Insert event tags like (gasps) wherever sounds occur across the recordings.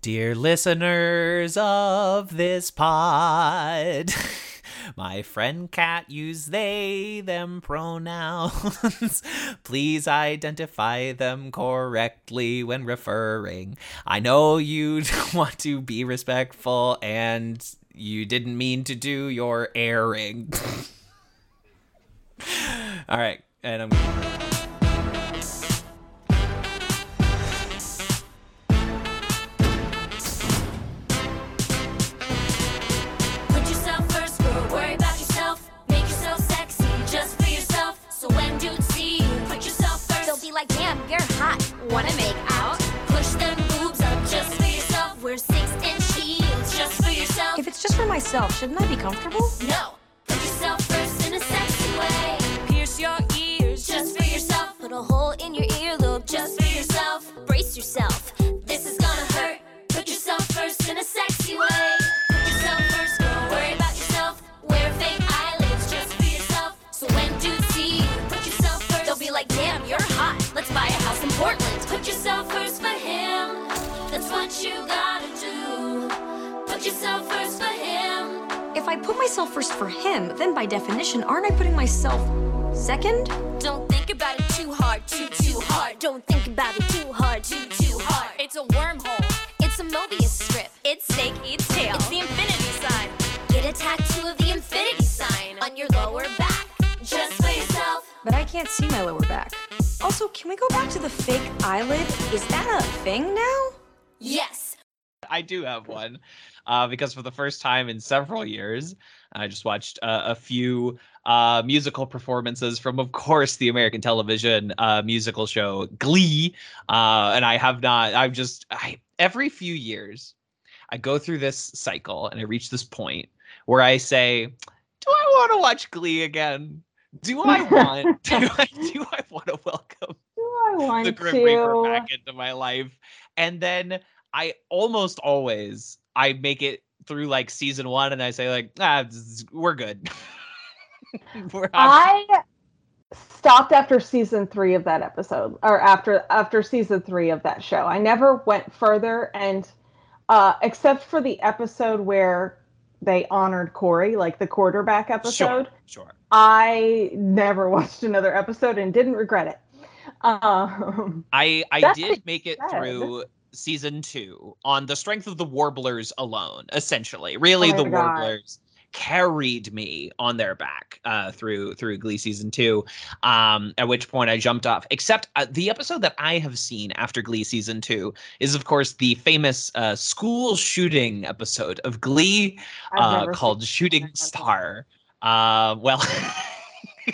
Dear listeners of this pod, (laughs) my friend Kat use they them pronouns. (laughs) Please identify them correctly when referring. I know you (laughs) want to be respectful and you didn't mean to do your airing. All right, and I'm If it's just for myself, shouldn't I be comfortable? No, put yourself first in a sexy way. Pierce your ears just for yourself. Put a hole in your earlobe just for yourself. Brace yourself. This is gonna hurt. Put yourself first in a sexy way. I put myself first for him, then by definition, aren't I putting myself second? Don't think about it too hard, too, too hard. Don't think about it too hard, too, too hard. It's a wormhole. It's a Mobius strip. It's snake eats tail. It's the infinity sign. Get a tattoo of the infinity sign on your lower back. Just for yourself. But I can't see my lower back. Also, can we go back to the fake eyelid? Is that a thing now? Yes. I do have one uh, because for the first time in several years, I just watched uh, a few uh, musical performances from, of course, the American television uh, musical show Glee. Uh, and I have not, I've just, I, every few years, I go through this cycle and I reach this point where I say, Do I want to watch Glee again? Do I want, (laughs) do I, do I want to welcome I want the Grim Reaper to? back into my life. And then I almost always I make it through like season one and I say like ah we're good. (laughs) we're I stopped after season three of that episode, or after after season three of that show. I never went further, and uh, except for the episode where they honored Corey, like the quarterback episode, sure, sure. I never (laughs) watched another episode and didn't regret it. Um, I I did make it through season two on the strength of the warblers alone, essentially. Really Oh the God. warblers carried me on their back uh through through glee season two um at which point i jumped off except uh, the episode that i have seen after glee season two is of course the famous uh school shooting episode of glee uh called shooting star uh well (laughs)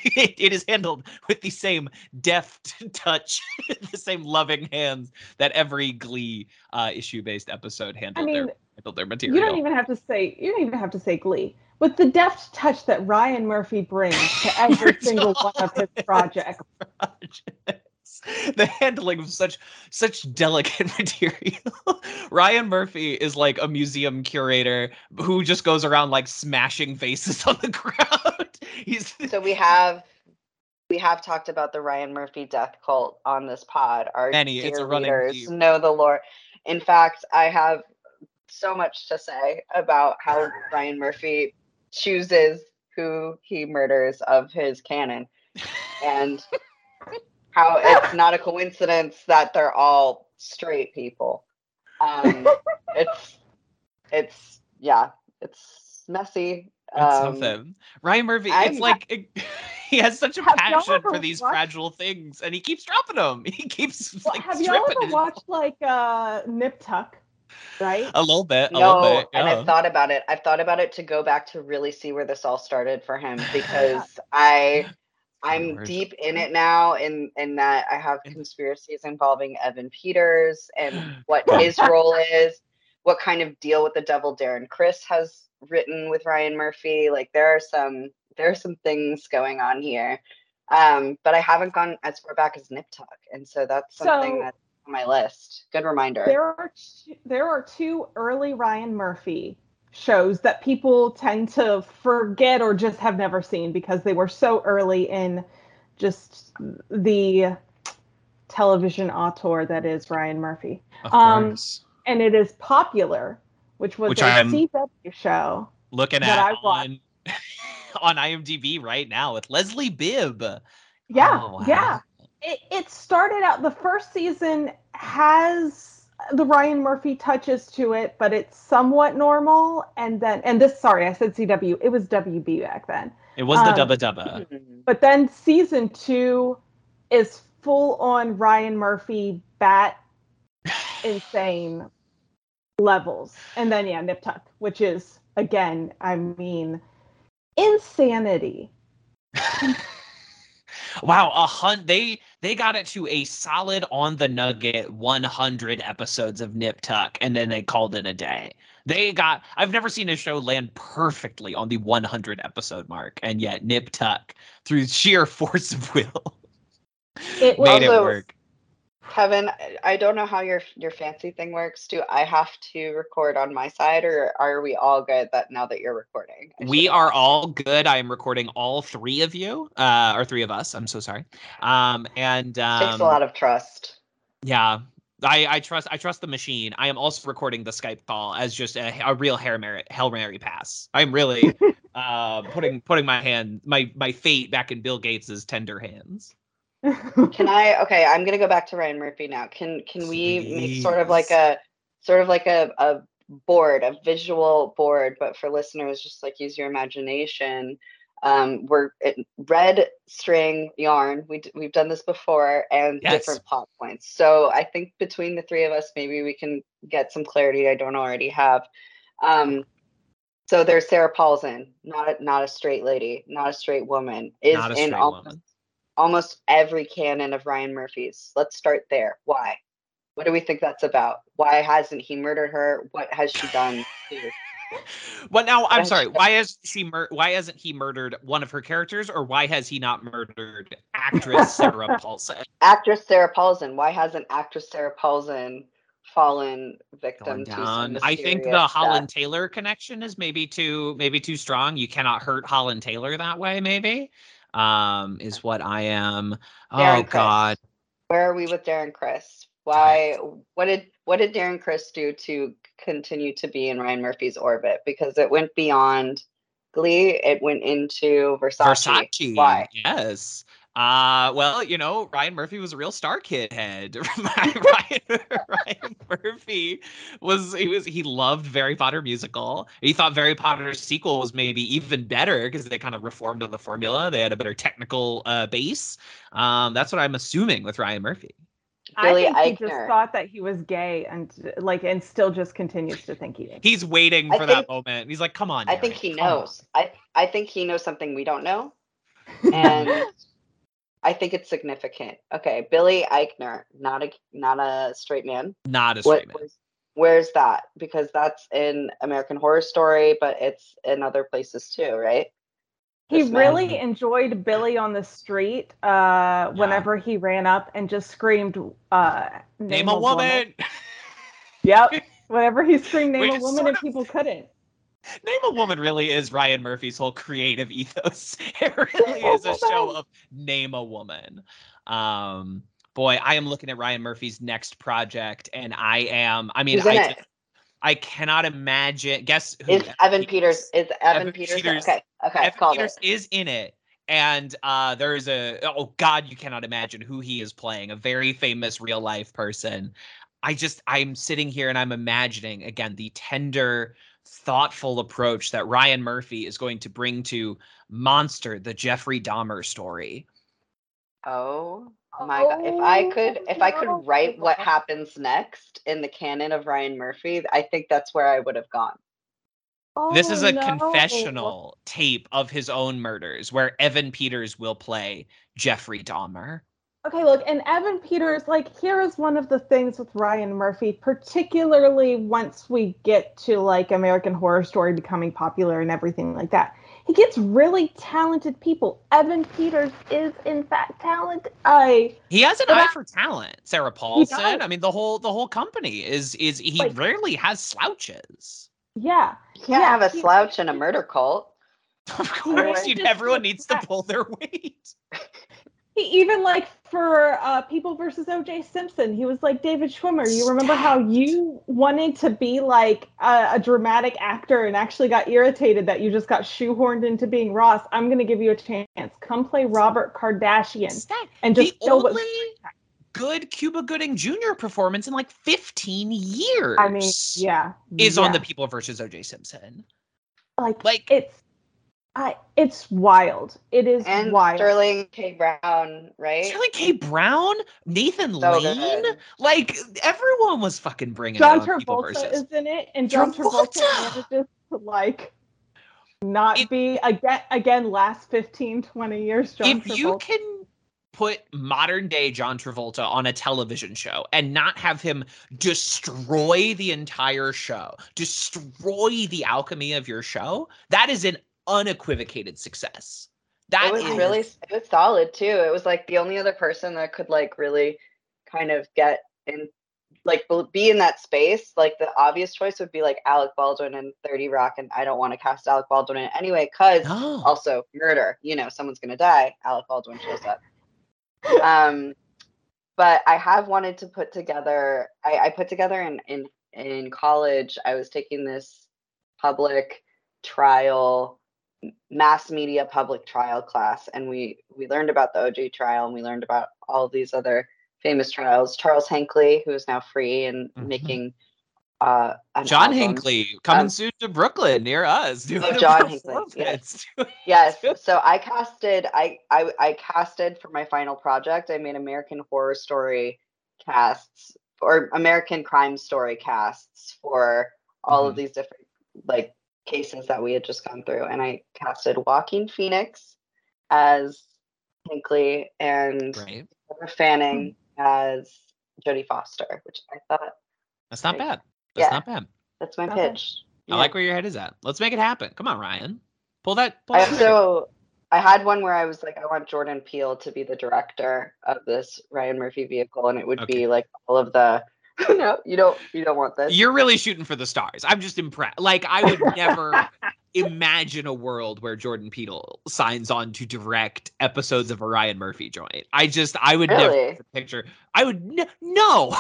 it, (laughs) it is handled with the same deft (laughs) touch (laughs) the same loving hands that every glee uh issue based episode handled I their mean, handled their material you don't even have to say you don't even have to say Glee. With the deft touch that Ryan Murphy brings to every single one of his his projects, projects. the handling of such such delicate material. Ryan Murphy is like a museum curator who just goes around like smashing faces on the ground. (laughs) He's (laughs) So we have we have talked about the Ryan Murphy death cult on this pod. Our Many, it's dear a running readers know the lore. In fact, I have so much to say about how (laughs) Ryan Murphy chooses who he murders of his canon and how it's not a coincidence that they're all straight people. Um, it's it's yeah, it's messy. It's Um, something. Ryan Murphy, I- it's like it- (laughs) he has such a passion for these watched- fragile things, and he keeps dropping them. (laughs) He keeps Well, like have y'all stripping ever it. watched like uh Nip Tuck? Right? a little bit, a no, little bit. and. I've thought about it. I've thought about it to go back to really see where this all started for him (laughs) because I I'm Lord. deep in it now in in that I have conspiracies involving Evan Peters and (gasps) what his role is, what kind of deal with the devil Darren Criss has written with Ryan Murphy. Like there are some there are some things going on here. Um, but I haven't gone as far back as Nip Tuck, and so that's something So- that's on my list. Good reminder. There are two, there are two early Ryan Murphy shows that people tend to forget or just have never seen because they were so early in just the television auteur that is Ryan Murphy. Of Um, course. and it is popular, which was Which a I'm- CW show. Looking that at I watched. on (laughs) on IMDb right now with Leslie Bibb. Yeah, Oh, wow. yeah. It, it started out the first season has the Ryan Murphy touches to it, but it's somewhat normal. And then, and this, sorry, I said CW. It was WB back then. It was Um, the Dubba Dubba. Mhm. But then season two is full on Ryan Murphy bat (laughs) insane levels. And then yeah, Nip Tuck, which is again, I mean, insanity. (laughs) Wow, a hunt they they got it to a solid on the nugget 100 episodes of Nip Tuck and then they called it a day. They got I've never seen a show land perfectly on the 100 episode mark and yet Nip Tuck through sheer force of will It (laughs) made it work. Kevin, I- don't know how your your fancy thing works. Do I have to record on my side, or are we all good that now that you're recording? We are all good. I am recording all three of you, uh, or three of us. I'm so sorry. Um, and um, takes a lot of trust. Yeah. I, I trust I trust the machine. I am also recording the Skype call as just a, a real Hail Mary, Hail Mary pass. I'm really (laughs) uh, putting putting my hand my my fate back in Bill Gates's tender hands. Can I? Okay, I'm gonna go back to Ryan Murphy now. Can can we make sort of like a sort of like a a board, a visual board, but for listeners, just like use your imagination. Um, we're it, red string yarn. We d- we've done this before, and Yes. different plot points. So I think between the three of us, maybe we can get some clarity I don't already have. Um, so there's Sarah Paulson, not a, not a straight lady, not a straight woman, is a in straight almost woman. Almost every canon of Ryan Murphy's. Let's start there. Why? What do we think that's about? Why hasn't he murdered her? What has she done? to- (laughs) Well, now I'm sorry. Why has she mur- Why hasn't he murdered one of her characters, or why has he not murdered actress (laughs) Sarah Paulson? Actress Sarah Paulson. Why hasn't actress Sarah Paulson fallen victim to some. I think the Holland death? Taylor connection is maybe too maybe too strong. You cannot hurt Holland Taylor that way. Maybe um is what I am. Oh Darren Criss. God. Where are we with Darren Criss? Why? What did what did Darren Criss do to continue to be in Ryan Murphy's orbit? Because it went beyond Glee. It went into Versace. Versace. Why? Yes. Uh, well, you know, Ryan Murphy was a real StarKid head. (laughs) Ryan, Ryan Murphy was he was he loved Harry Potter musical. He thought Harry Potter's sequel was maybe even better because they kind of reformed on the formula. They had a better technical uh, base. Um, that's what I'm assuming with Ryan Murphy. Billy I think he just thought that he was gay and like and still just continues to think he is. He's waiting I for that moment. He's like, "Come on." I think he come on." knows. I I think he knows something we don't know, (laughs) and I think it's significant. Okay, Billy Eichner, not a not a straight man. Not a What straight man. where's that? Because that's in American Horror Story, but it's in other places too, right? He man. really enjoyed Billy on the street uh, whenever he ran up and just screamed, uh, Name a woman. Yep. (laughs) Whenever he screamed name Which a woman and of- people couldn't. Name a Woman really is Ryan Murphy's whole creative (laughs) ethos. It really is a show of name a woman. Um, boy, I am looking at Ryan Murphy's next project, and I am. I mean, I, it? I cannot imagine. Guess who? Is Evan Peters? Is Evan, Evan Peters? Peters- Okay, okay, Evan called Peters it. is in it. And uh, there is a oh god, you cannot imagine who he is playing. A very famous real life person. I just I'm sitting here and I'm imagining again the tender, thoughtful approach that Ryan Murphy is going to bring to Monster, the Jeffrey Dahmer story. Oh my god! If I could, if I Oh, could write what happens next in the canon of Ryan Murphy, I think that's where I would have gone. this is Oh, a no. confessional tape of his own murders where Evan Peters will play Jeffrey Dahmer. Okay, look, and Evan Peters, like, here is one of the things with Ryan Murphy, particularly once we get to like American Horror Story becoming popular and everything like that. He gets really talented people. Evan Peters is, in fact, talented. I He has an But eye I- for talent. Sarah Paulson. I mean, the whole the whole company is is he Like- rarely has slouches. yeah, You can't Yeah, have a he- slouch in a murder cult. (laughs) Of course, you- everyone needs to pull their weight. (laughs) He even like for uh, People versus O.J. Simpson, he was like David Schwimmer. You remember how you wanted to be like a, a dramatic actor and actually got irritated that you just got shoehorned into being Ross. I'm going to give you a chance. Come play Robert Kardashian and just the show what- only good Cuba Gooding Jr. performance in like 15 years. I mean, yeah, Is on the People versus O.J. Simpson. like Like, it's I it's wild. It is and wild. Sterling K. Brown, right? Sterling K. Brown, Nathan So Lane, good. like everyone was fucking bringing John People Travolta versus. is in it, and John Travolta, Travolta! manages to like not It- be again again last 15, 20 years. John if you can put modern day John Travolta on a television show and not have him destroy the entire show, destroy the alchemy of your show, that is an unequivocated success. That it was is- really it was solid too. It was like the only other person that could like really kind of get in like be in that space. Like the obvious choice would be like Alec Baldwin and 30 Rock, and I don't want to cast Alec Baldwin in anyway, because no. also murder. You know, someone's gonna die. Alec Baldwin shows up. Um, but I have wanted to put together. I, I put together in in in college. I was taking this public trial mass media public trial class and we we learned about the OJ trial and we learned about all of these other famous trials Charles Hinckley who is now free and Mhm. making uh John album. Hinckley coming Um, soon to Brooklyn near us. Oh, John Hinckley, performance. (laughs) Yes. So I casted I, I I casted for my final project. I made American Horror Story casts or American Crime Story casts for all of Mhm. these different like cases that we had just gone through. And I casted Joaquin Phoenix as Hinckley and Right. Sarah Fanning as Jodie Foster, which I thought That's not Right. bad. That's Yeah. not bad. that's my Okay. pitch. I Yeah. like where your head is at. Let's make it happen. Come on, Ryan. Pull that. Pull I that also I had one where I was like, I want Jordan Peele to be the director of this Ryan Murphy vehicle, and it would Okay. be like all of the. No, you don't. You don't want this. You're really shooting for the stars. I'm just impressed. Like I would never (laughs) imagine a world where Jordan Peele signs on to direct episodes of a Ryan Murphy joint. I just I would never picture. I would n- no.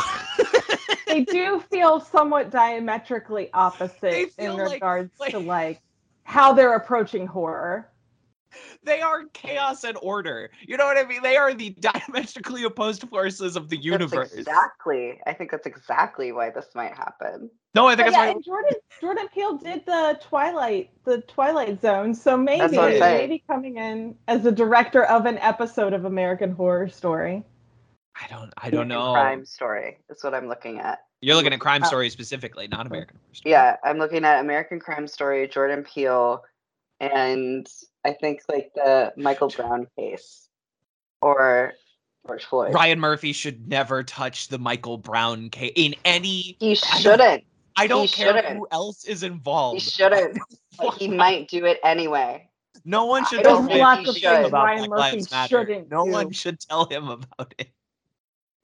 (laughs) they do feel somewhat diametrically opposite in feel like- regards like- to like how they're approaching horror. They are chaos and order. You know what I mean? They are the (laughs) diametrically opposed forces of the That's universe. exactly. I think that's exactly why this might happen. No, I think But it's yeah, why and Jordan Jordan Peele did the Twilight the Twilight Zone, so maybe what I'm saying. maybe coming in as the director of an episode of American Horror Story. I don't I don't American know. Crime Story is what I'm looking at. You're looking at crime Uh, stories specifically, not American Horror Story. Yeah, I'm looking at American Crime Story, Jordan Peele, and I think like the Michael Brown case or George Floyd. Ryan Murphy should never touch the Michael Brown case in any. He don't- shouldn't. I don't care shouldn't. who else is involved. He shouldn't. (laughs) But he might do it anyway. No one should don't tell think Ryan he Murphy should. about Ryan Black Murphy Lives Matter. shouldn't No do. one should tell him about it.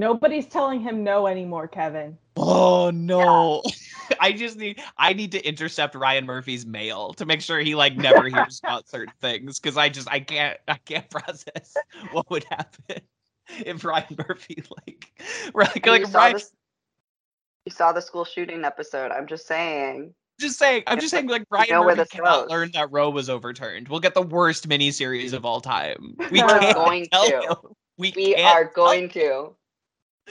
Nobody's telling him no anymore, Kevin. Oh no. (laughs) I just need I need to intercept Ryan Murphy's mail to make sure he like never hears (laughs) about certain things because I just I can't I can't process (laughs) what would happen if Ryan Murphy like like, And you like saw Ryan, this- You saw the school shooting episode. I'm just saying. just saying I'm just saying like Ryan know Murphy cannot goes. learn that Roe was overturned. We'll get the worst miniseries of all time. We We're can't going tell to. him. We, We are going to.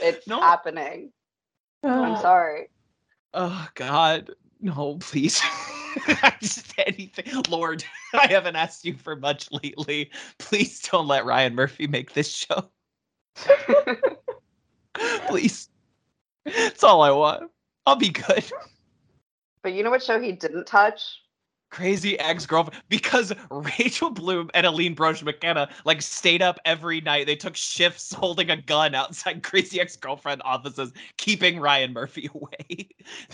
It's No. happening. I'm sorry. Oh God, no, please. (laughs) Just anything, Lord. (laughs) I haven't asked you for much lately. Please don't let Ryan Murphy make this show. (laughs) please. That's all I want. I'll be good. But you know what show he didn't touch? Crazy ex girlfriend. Because Rachel Bloom and Aline Brosh McKenna like stayed up every night. They took shifts (laughs) holding a gun outside Crazy Ex Girlfriend offices, keeping Ryan Murphy (laughs) away.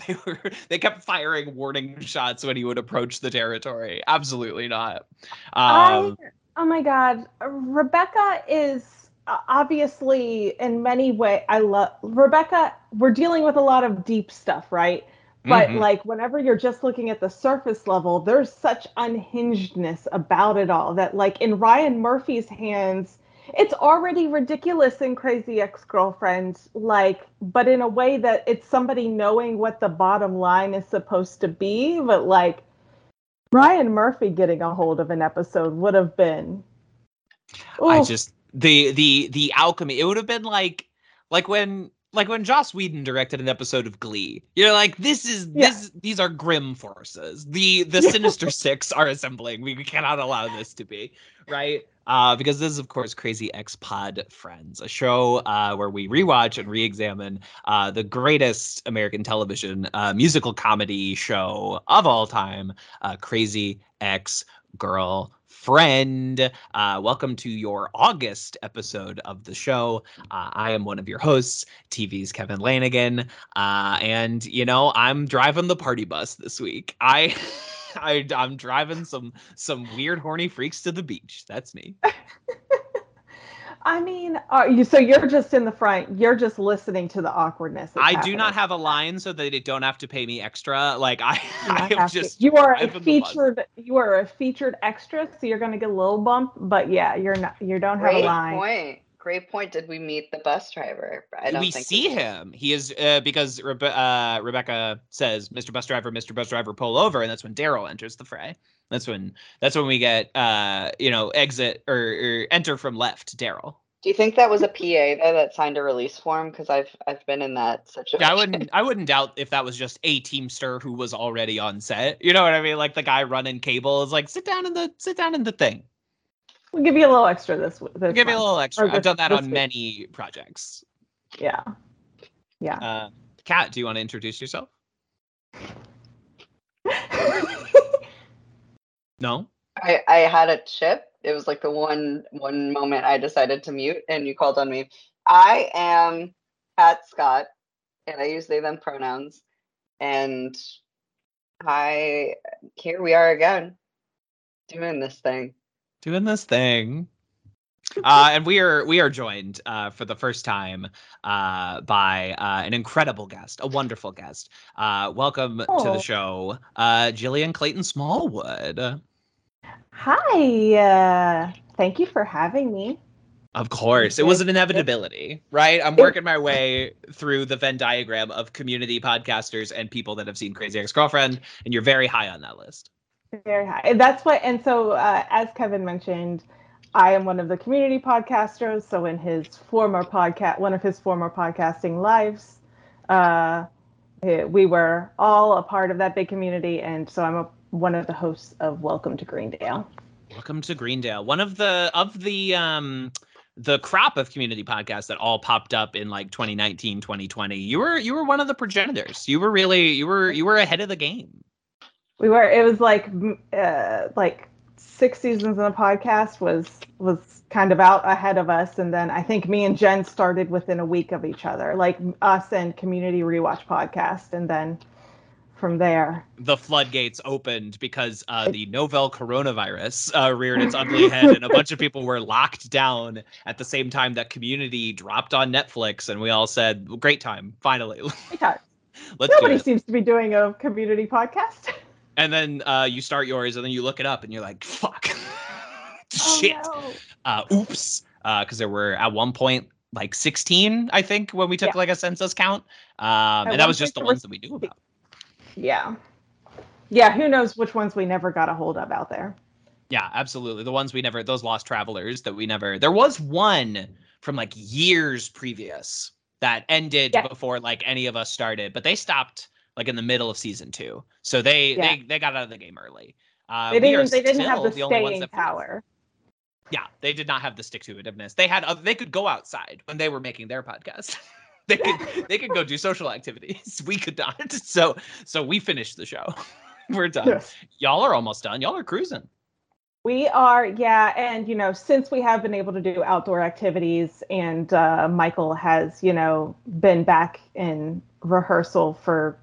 They were they kept firing warning shots when he would approach the territory. Absolutely not. Um, I, oh my god, Rebecca is uh, obviously in many ways. I love Rebecca. We're dealing with a lot of deep stuff, right? But Mhm. like whenever you're just looking at the surface level, there's such unhingedness about it all that like in Ryan Murphy's hands, it's already ridiculous in Crazy Ex-Girlfriend, like, but in a way that it's somebody knowing what the bottom line is supposed to be, but like Ryan Murphy getting a hold of an episode would have been. I just the the the alchemy. It would have been like like when like when Joss Whedon directed an episode of Glee. You're like, this is Yeah. this these are grim forces. The the Sinister Six are assembling. We cannot allow this to be right. Uh, because this is, of course, Crazy Ex Pod Friends, a show uh, where we rewatch and re-examine uh, the greatest American television uh, musical comedy show of all time, uh, Crazy Ex Girl Friend. Uh, welcome to your August episode of the show. Uh, I am one of your hosts, TV's Kevin Lanigan, uh, and you know I'm driving the party bus this week. I. (laughs) I, I'm driving some some weird horny freaks to the beach. That's me. (laughs) I mean, are you so you're just in the front. You're just listening to the awkwardness. that's I do not have a line so that they don't have to pay me extra. Like I, You (laughs) I am have to- just you are a driving the bus. featured you are a featured extra, so you're gonna get a little bump. But yeah, you're not. You don't have Great a line. point. Great point. Did we meet the bus driver? I don't we see did. him. He is uh, because Rebe- uh, Rebecca says, "Mr. Bus Driver, Mr. Bus Driver, pull over," and that's when Daryl enters the fray. That's when that's when we get uh, you know exit or, or enter from left. Daryl. Do you think that was a PA though that signed a release form? Because I've I've been in that situation. Yeah, I wouldn't I wouldn't doubt if that was just a teamster who was already on set. You know what I mean? Like the guy running cable is like, sit down in the sit down in the thing. We'll give you a little extra this. this I'll give you a little extra. Or I've this- done that on week. many projects. Yeah. Yeah. Uh, Kat, do you want to introduce yourself? (laughs) No. I, I had a chip. It was like the one one moment I decided to mute, and you called on me. I am Kat Scott, and I use they them pronouns. And I here we are again, doing this thing. Doing this thing. Uh, and we are we are joined uh, for the first time uh, by uh, an incredible guest, a wonderful guest. Uh, welcome to the show, uh, Jillian Clayton Smallwood. Hi. Uh, thank you for having me. Of course, it was an inevitability, right? I'm working my way through the Venn diagram of community podcasters and people that have seen Crazy Ex-Girlfriend, and you're very high on that list. Very high. That's what. And so, uh, as Kevin mentioned, I am one of the community podcasters. So, in his former podcast, one of his former podcasting lives, uh, eh, we were all a part of that big community, and so I'm a, one of the hosts of Welcome to Greendale. Welcome to Greendale. One of the of the um the crop of community podcasts that all popped up in like 2019, 2020. You were you were one of the progenitors. You were really you were you were ahead of the game. We were. It was like uh, like six seasons in a podcast was was kind of out ahead of us, and then I think me and Jen started within a week of each other, like us and Community Rewatch podcast, and then from there. The floodgates opened because uh, the novel coronavirus uh, reared its ugly head, and a bunch of people were locked down at the same time that Community dropped on Netflix, and we all said, well, "Great time, finally, (laughs) let's do nobody it." seems to be doing a community podcast. (laughs) And then uh, you start yours, and then you look it up, and you're like, "Fuck, (laughs) shit." Oh, no. uh oops uh because there were at one point like 16 i think when we took Yeah. like a census count um and that was just the ones that we knew about Yeah. Yeah, who knows which ones we never got a hold of out there. yeah absolutely the ones we never those lost travelers that we never there was one from like years previous that ended Yeah. before like any of us started but they stopped like in the middle of season two so they Yeah. they they got out of the game early uh They didn't they didn't have the only ones staying power. Yeah, they did not have the stick to itiveness. They had oth- they could go outside when they were making their podcast. (laughs) they could (laughs) they could go do social activities. (laughs) We could not. So so we finished the show. We're done. Y'all are almost done. Y'all are cruising. We are, yeah, and you know, since we have been able to do outdoor activities, and uh, Michael has, you know, been back in rehearsal for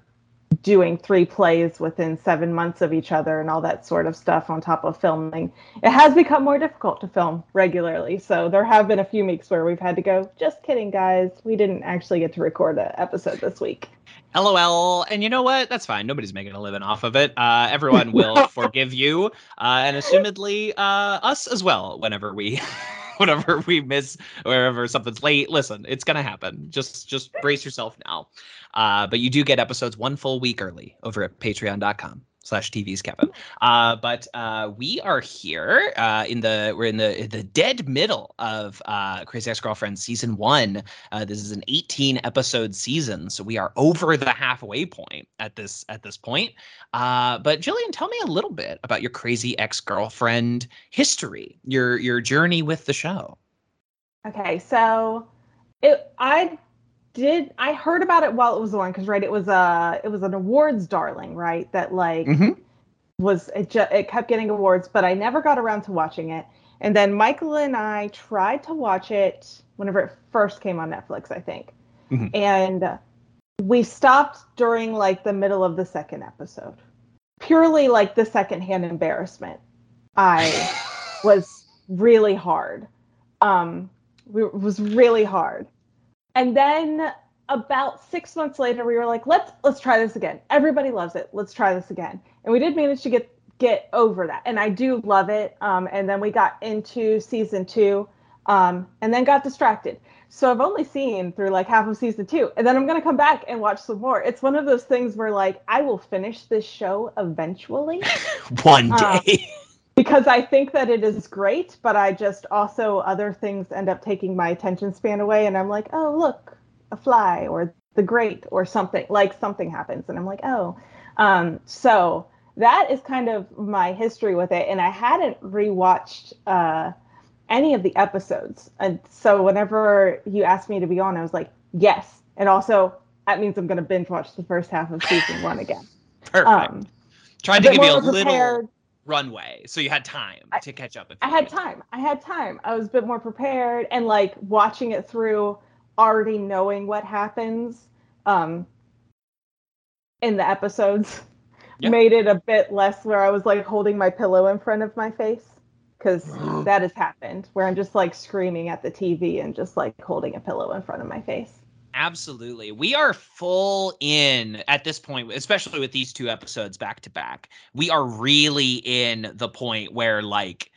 doing three plays within seven months of each other and all that sort of stuff on top of filming, it has become more difficult to film regularly. So there have been a few weeks where we've had to go, just kidding, guys, we didn't actually get to record an episode this week. LOL. And you know what? That's fine. Nobody's making a living off of it. Uh, everyone (laughs) will forgive you, uh, and assumedly uh, us as well. Whenever we (laughs) (laughs) whenever we miss, wherever something's late. Listen, it's gonna happen. Just just brace yourself now. Uh, but you do get episodes one full week early over at Patreon.com slash TV's Kevin. Uh, but uh, we are here uh, in the we're in the the dead middle of uh, Crazy Ex Girlfriend season one. Uh, this is an 18 episode season, so we are over the halfway point at this at this point. Uh, but Jillian, tell me a little bit about your Crazy Ex Girlfriend history, your your journey with the show. Okay, so it I did I heard about it while it was on because right it was a it was an awards darling right that like Mhm. was it ju- it kept getting awards but I never got around to watching it. And then Michael and I tried to watch it whenever it first came on Netflix I think. Mhm. and we stopped during like the middle of the second episode. Purely like the secondhand embarrassment. I (laughs) was really hard. Um we, it was really hard and then about six months later we were like let's let's try this again. Everybody loves it. Let's try this again. And we did manage to get get over that. And i do love it. Um, and then we got into season two um, and then got distracted. So i've only seen through like half of season two. And then i'm going to come back and watch some more. It's one of those things where like i will finish this show eventually. (laughs) One Uh, day. Because I think that it is great, but I just also other things end up taking my attention span away, and I'm like, oh look, a fly or the great or something like something happens, and I'm like, oh, um, so that is kind of my history with it, and I hadn't rewatched uh, any of the episodes, and so whenever you asked me to be on, I was like, yes, and also that means I'm going to binge watch the first half of season one again. Perfect. Um, Tried to give you a little. Runway, so you had time I- to catch up. I had time. I had time. I was a bit more prepared and like watching it through already knowing what happens um in the episodes Yeah. made it a bit less where I was like holding my pillow in front of my face cuz (gasps) that has happened where I'm just like screaming at the TV and just like holding a pillow in front of my face. Absolutely. We are full in at this point, especially with these two episodes back to back. We are really in the point where like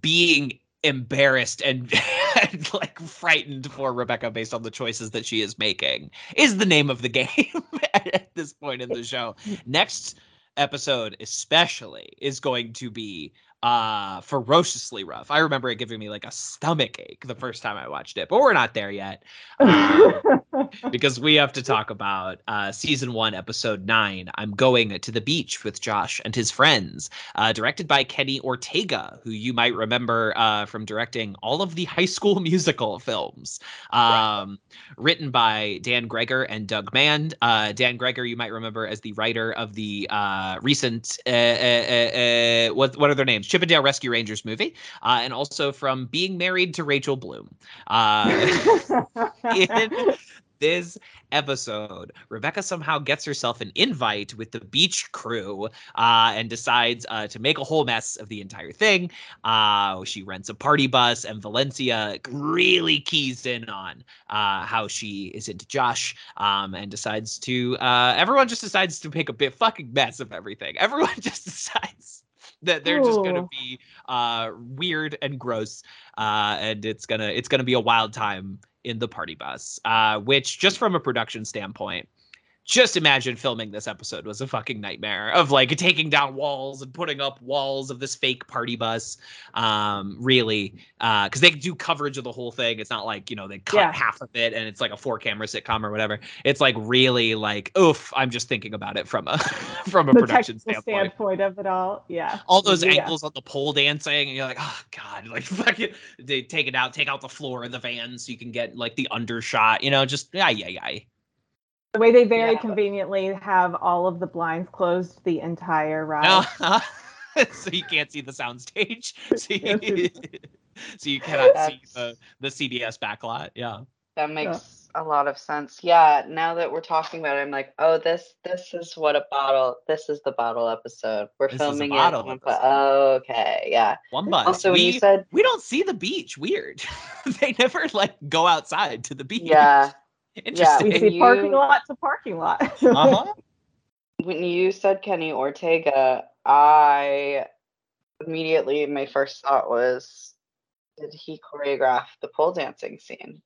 being embarrassed and, (laughs) and like frightened for Rebecca based on the choices that she is making is the name of the game (laughs) at this point in the show. Next episode especially is going to be uh ferociously rough. I remember it giving me like a stomach ache the first time I watched it, but we're not there yet. Um, (laughs) because we have to talk about uh, season one, episode nine. I'm going to the beach with Josh and his friends, uh, directed by Kenny Ortega, who you might remember uh, from directing all of the High School Musical films. Um, written by Dan Gregor and Doug Mand. Uh, Dan Gregor, you might remember as the writer of the uh, recent uh, uh, uh, uh, what what are their names? Chip 'n Dale Rescue Rangers movie, uh, and also from Being Married to Rachel Bloom. Uh, (laughs) in this episode, Rebecca somehow gets herself an invite with the beach crew uh, and decides uh, to make a whole mess of the entire thing. Uh, she rents a party bus, and Valencia really keys in on uh, how she is into Josh um, and decides to. Uh, everyone just decides to make a bit fucking mess of everything. Everyone (laughs) just decides that they're just gonna be uh, weird and gross, uh, and it's gonna it's gonna be a wild time in the party bus. Uh, which just from a production standpoint. Just imagine filming this episode was a fucking nightmare of like taking down walls and putting up walls of this fake party bus. Um, really, because they do coverage of the whole thing. It's not like you know they cut Yeah. half of it and it's like a four camera sitcom or whatever. It's like really like oof. I'm just thinking about it from a (laughs) from a the production standpoint standpoint of it all. Yeah. all those Yeah. angles on the pole dancing, and you're like, oh god, (laughs) like fucking they take it out, take out the floor of the van so you can get like the undershot, you know, just yeah, yeah, yeah. The way they very Yeah. conveniently have all of the blinds closed the entire ride. (laughs) so you can't see the soundstage. (laughs) So see you, (laughs) so you cannot see the, the CBS backlot. Yeah. That makes a lot of sense. Yeah, now that we're talking about it, I'm like, oh, this this is what a bottle. This is the bottle episode. We're This is a filming bottle it. episode. po- okay, yeah. One bus. Also, when we, you said, we don't see the beach. Weird. they never like go outside to the beach. yeah, (laughs) Interesting. we see you- parking lot to parking lot. uh-huh. (laughs) when you said Kenny Ortega, I immediately my first thought was did he choreograph the pole dancing scene?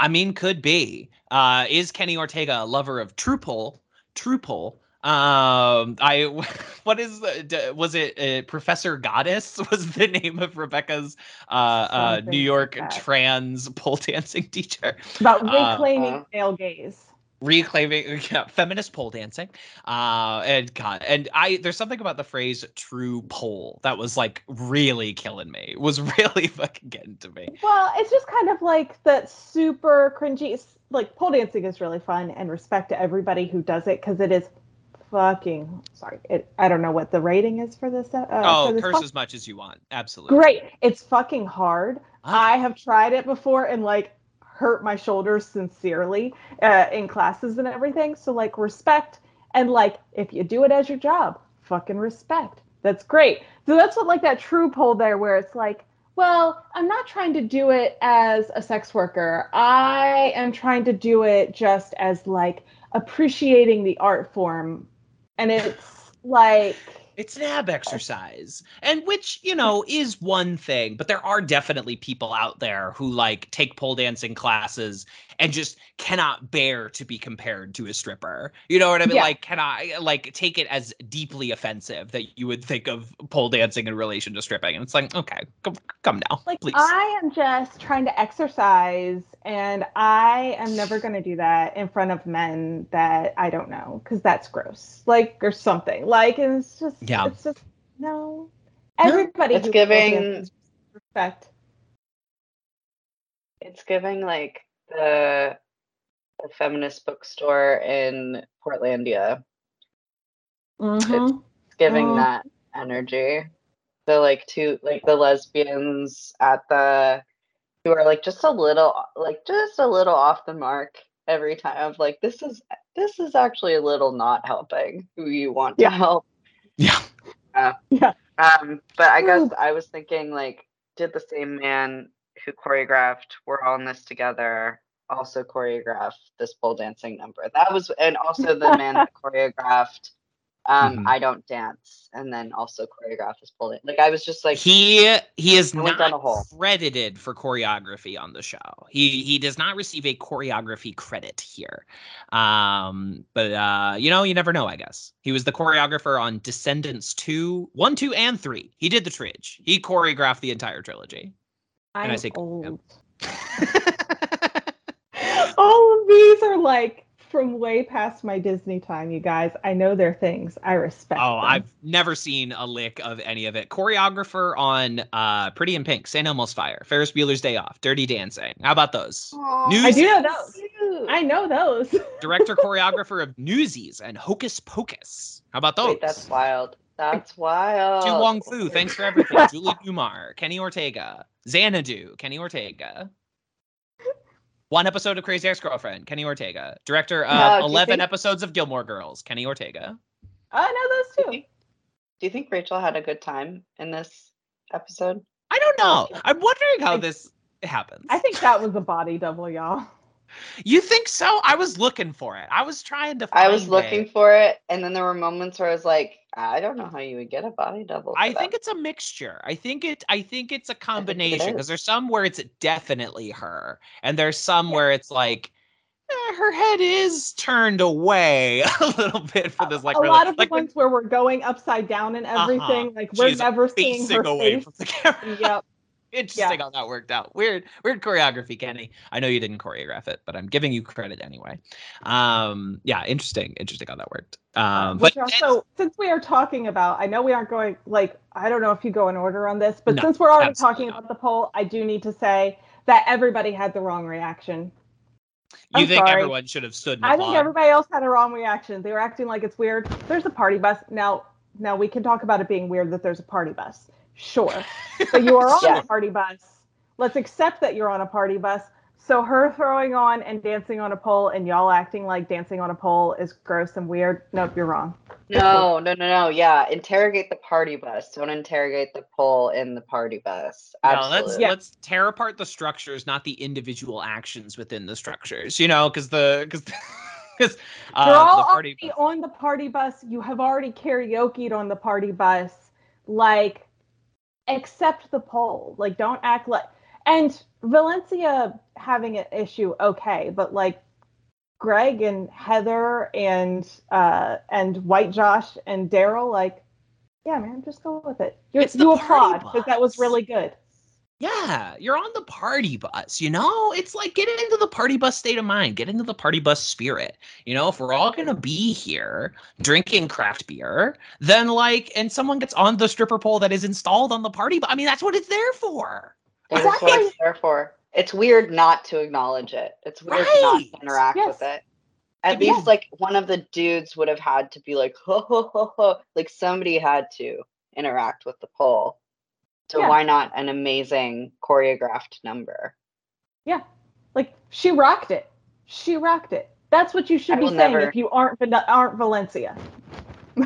I mean, could be. Uh, is Kenny Ortega a lover of true pole? True pole. Um, I (laughs) what is was it uh, Professor Goddess (laughs) was the name of Rebecca's uh, uh New York like trans (laughs) pole dancing teacher. About Uh, reclaiming uh, male gaze. reclaiming yeah, feminist pole dancing uh and god and i there's something about the phrase true pole that was like really killing me It was really fucking getting to me Well, it's just kind of like that super cringy. Like pole dancing is really fun, and respect to everybody who does it because it is fucking. Sorry, it, I don't know what the rating is for this. Uh, oh for this curse as much as you want absolutely Great, it's fucking hard. I have tried it before and like hurt my shoulders sincerely uh, in classes and everything. So like respect and like if you do it as your job, fucking respect. That's great. So that's what like that true pole there where it's like, well, I'm not trying to do it as a sex worker. I am trying to do it just as like appreciating the art form. And it's like it's an ab exercise and which you know is one thing but there are definitely people out there who like take pole dancing classes and just cannot bear to be compared to a stripper you know what i mean Yeah. like I like take it as deeply offensive that you would think of pole dancing in relation to stripping and it's like okay come, come now like please I am just trying to exercise and I am never going to do that in front of men that I don't know cuz that's gross. Like or something. Like and it's just Yeah. it's just no. Everybody It's giving- dances respect. It's giving like the, the feminist bookstore in Portlandia. Mhm. It's giving Mm. that energy. The like two like the lesbians at the who are like just a little like just a little off the mark every time of like this is this is actually a little not helping who you want Yeah. to help. yeah Yeah. Um, but I guess I was thinking like, did the same man who choreographed "We're All in This Together" also choreographed this pole dancing number? That was, and also the man that (laughs) choreographed um, Mhm. "I Don't Dance," and then also choreographed this pole. Dan- like I was just like, he he is I went down a not hole. credited for choreography on the show. He he does not receive a choreography credit here. Um, but uh, you know, you never know. I guess he was the choreographer on Descendants 2, 1, 2, and 3. He did the tridge. He choreographed the entire trilogy. I'm I say- old. (laughs) All of these are like from way past my Disney time, you guys. I know their things. I respect Oh, them. I've never seen a lick of any of it. Choreographer on uh Pretty in Pink, St. Elmo's Fire, Ferris Bueller's Day Off, Dirty Dancing. How about those? News- I do know those. I know those. (laughs) Director choreographer of Newsies and Hocus Pocus. How about those? Wait, that's wild. That's wild. To Wong Foo, thanks for everything. (laughs) Julie Newmar, Kenny Ortega, Xanadu, Kenny Ortega. One episode of Crazy Ex-Girlfriend, Kenny Ortega. Director of Now, do you 11 think- episodes of Gilmore Girls, Kenny Ortega. I know those too. Do you think Rachel had a good time in this episode? I don't know. I'm wondering how this happens. I think that was a body double, y'all. You think so? I was looking for it. I was trying to find I was looking it. for it, and then there were moments where I was like, I don't know how you would get a body double. I for think that. it's a mixture. I think it I think it's a combination because there's some where it's definitely her and there's some where it's like eh, her head is turned away (laughs) a little bit for this like a really- lot of the like when ones where we're going upside down and everything, like we're She's never seeing her away face. from the camera. Yep. Interesting how that worked out. Weird, weird choreography, Kenny. I know you didn't choreograph it, but I'm giving you credit anyway. Um, yeah, interesting, interesting how that worked. Um, Which but also, since we are talking about, I know we aren't going like I don't know if you go in order on this, but No, since we're already talking not. about the pole, I do need to say that everybody had the wrong reaction. you I'm think sorry. everyone should have stood I think everybody else had a wrong reaction. They were acting like it's weird. There's a party bus now. Now we can talk about it being weird that there's a party bus. Sure, (laughs) but you are on Yeah. a party bus. Let's accept that you're on a party bus. So her throwing on and dancing on a pole and y'all acting like dancing on a pole is gross and weird. Nope, you're wrong. No, no, no, no. Yeah, interrogate the party bus. Don't interrogate the pole in the party bus. No, let's let's tear apart the structures, not the individual actions within the structures. You know, because the because because uh, You're all the party. already on the party bus. You have already karaokeed on the party bus. Like, accept the pole. Like, don't act like. And Valencia having an issue, okay, but like Greg and Heather and uh and White Josh and Daryl, like, yeah, man, just go with it. you It's the you applaud because that was really good. Yeah, you're on the party bus, you know? It's like get into the party bus state of mind, get into the party bus spirit. You know, if we're all gonna be here drinking craft beer, then like, and someone gets on the stripper pole that is installed on the party bus. I mean, that's what it's there for. That is what it's there for. It's weird not to acknowledge it. It's weird not to interact Yes. with it. At least like one of the dudes would have had to be like, (laughs) ho ho ho ho. Like somebody had to interact with the pole. So Yeah. why not an amazing choreographed number? Yeah. Like she rocked it. She rocked it. That's what you should I be saying never- if you aren't aren't Valencia.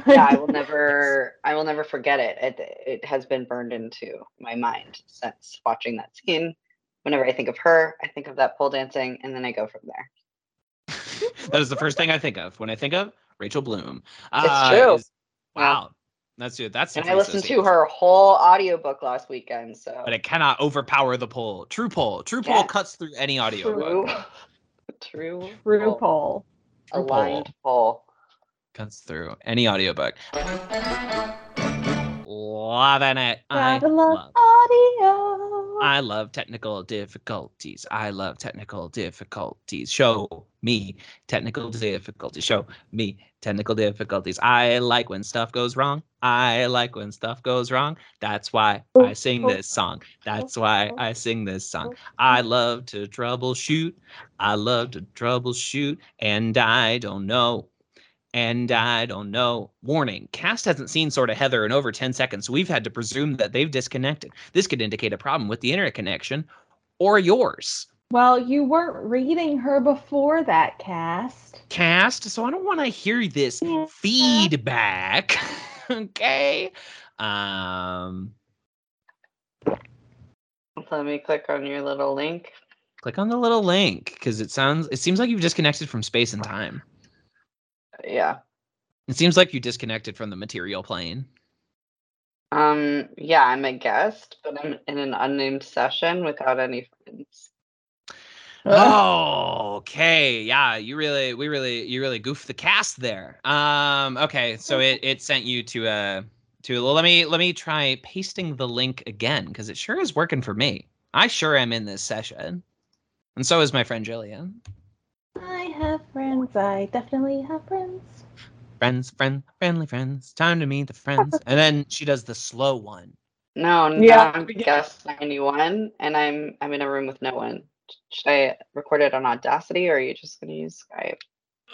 Yeah, I will (laughs) never I will never forget it. It it has been burned into my mind since watching that scene. Whenever I think of her, I think of that pole dancing and then I go from there. (laughs) that is the first thing I think of when I think of Rachel Bloom. It's uh, true. is- wow. That's it. That's And I listened to her whole audiobook last weekend, so But it cannot overpower the pole. True pole. True pole Yeah. cuts through any audio. true, book. (laughs) true, True pole. pole. True pole. aligned pole. Cuts through any audiobook. Loving it. I Gotta love love. audio. I love technical difficulties. I love technical difficulties. Show me technical difficulties. Show me technical difficulties. I like when stuff goes wrong. I like when stuff goes wrong. That's why I sing this song. That's why I sing this song. I love to troubleshoot. I love to troubleshoot. And I don't know. And I don't know. Warning cast hasn't seen Sort of Heather in over 10 seconds. So we've had to presume that they've disconnected. This could indicate a problem with the internet connection or yours. Well, you weren't reading her before that cast. Cast, so I don't want to hear this Yeah. feedback. (laughs) okay. Um Let me click on your little link. click on the little link because it sounds it seems like you've disconnected from space and time. Yeah. It seems like you disconnected from the material plane. Um. Yeah, I'm a guest, but I'm in an unnamed session without any friends. Oh, okay. Yeah, you really we really you really goofed the cast there. Um okay, so it it sent you to a to well, let me let me try pasting the link again because it sure is working for me. I sure am in this session. And so is my friend Jillian. I have friends. I definitely have friends. Friends, friend, friendly friends. Time to meet the friends. (laughs) And then she does the slow one. No, now Yeah, I'm we guest 91, and I'm I'm in a room with no one. Should I record it on Audacity, or are you just gonna use Skype?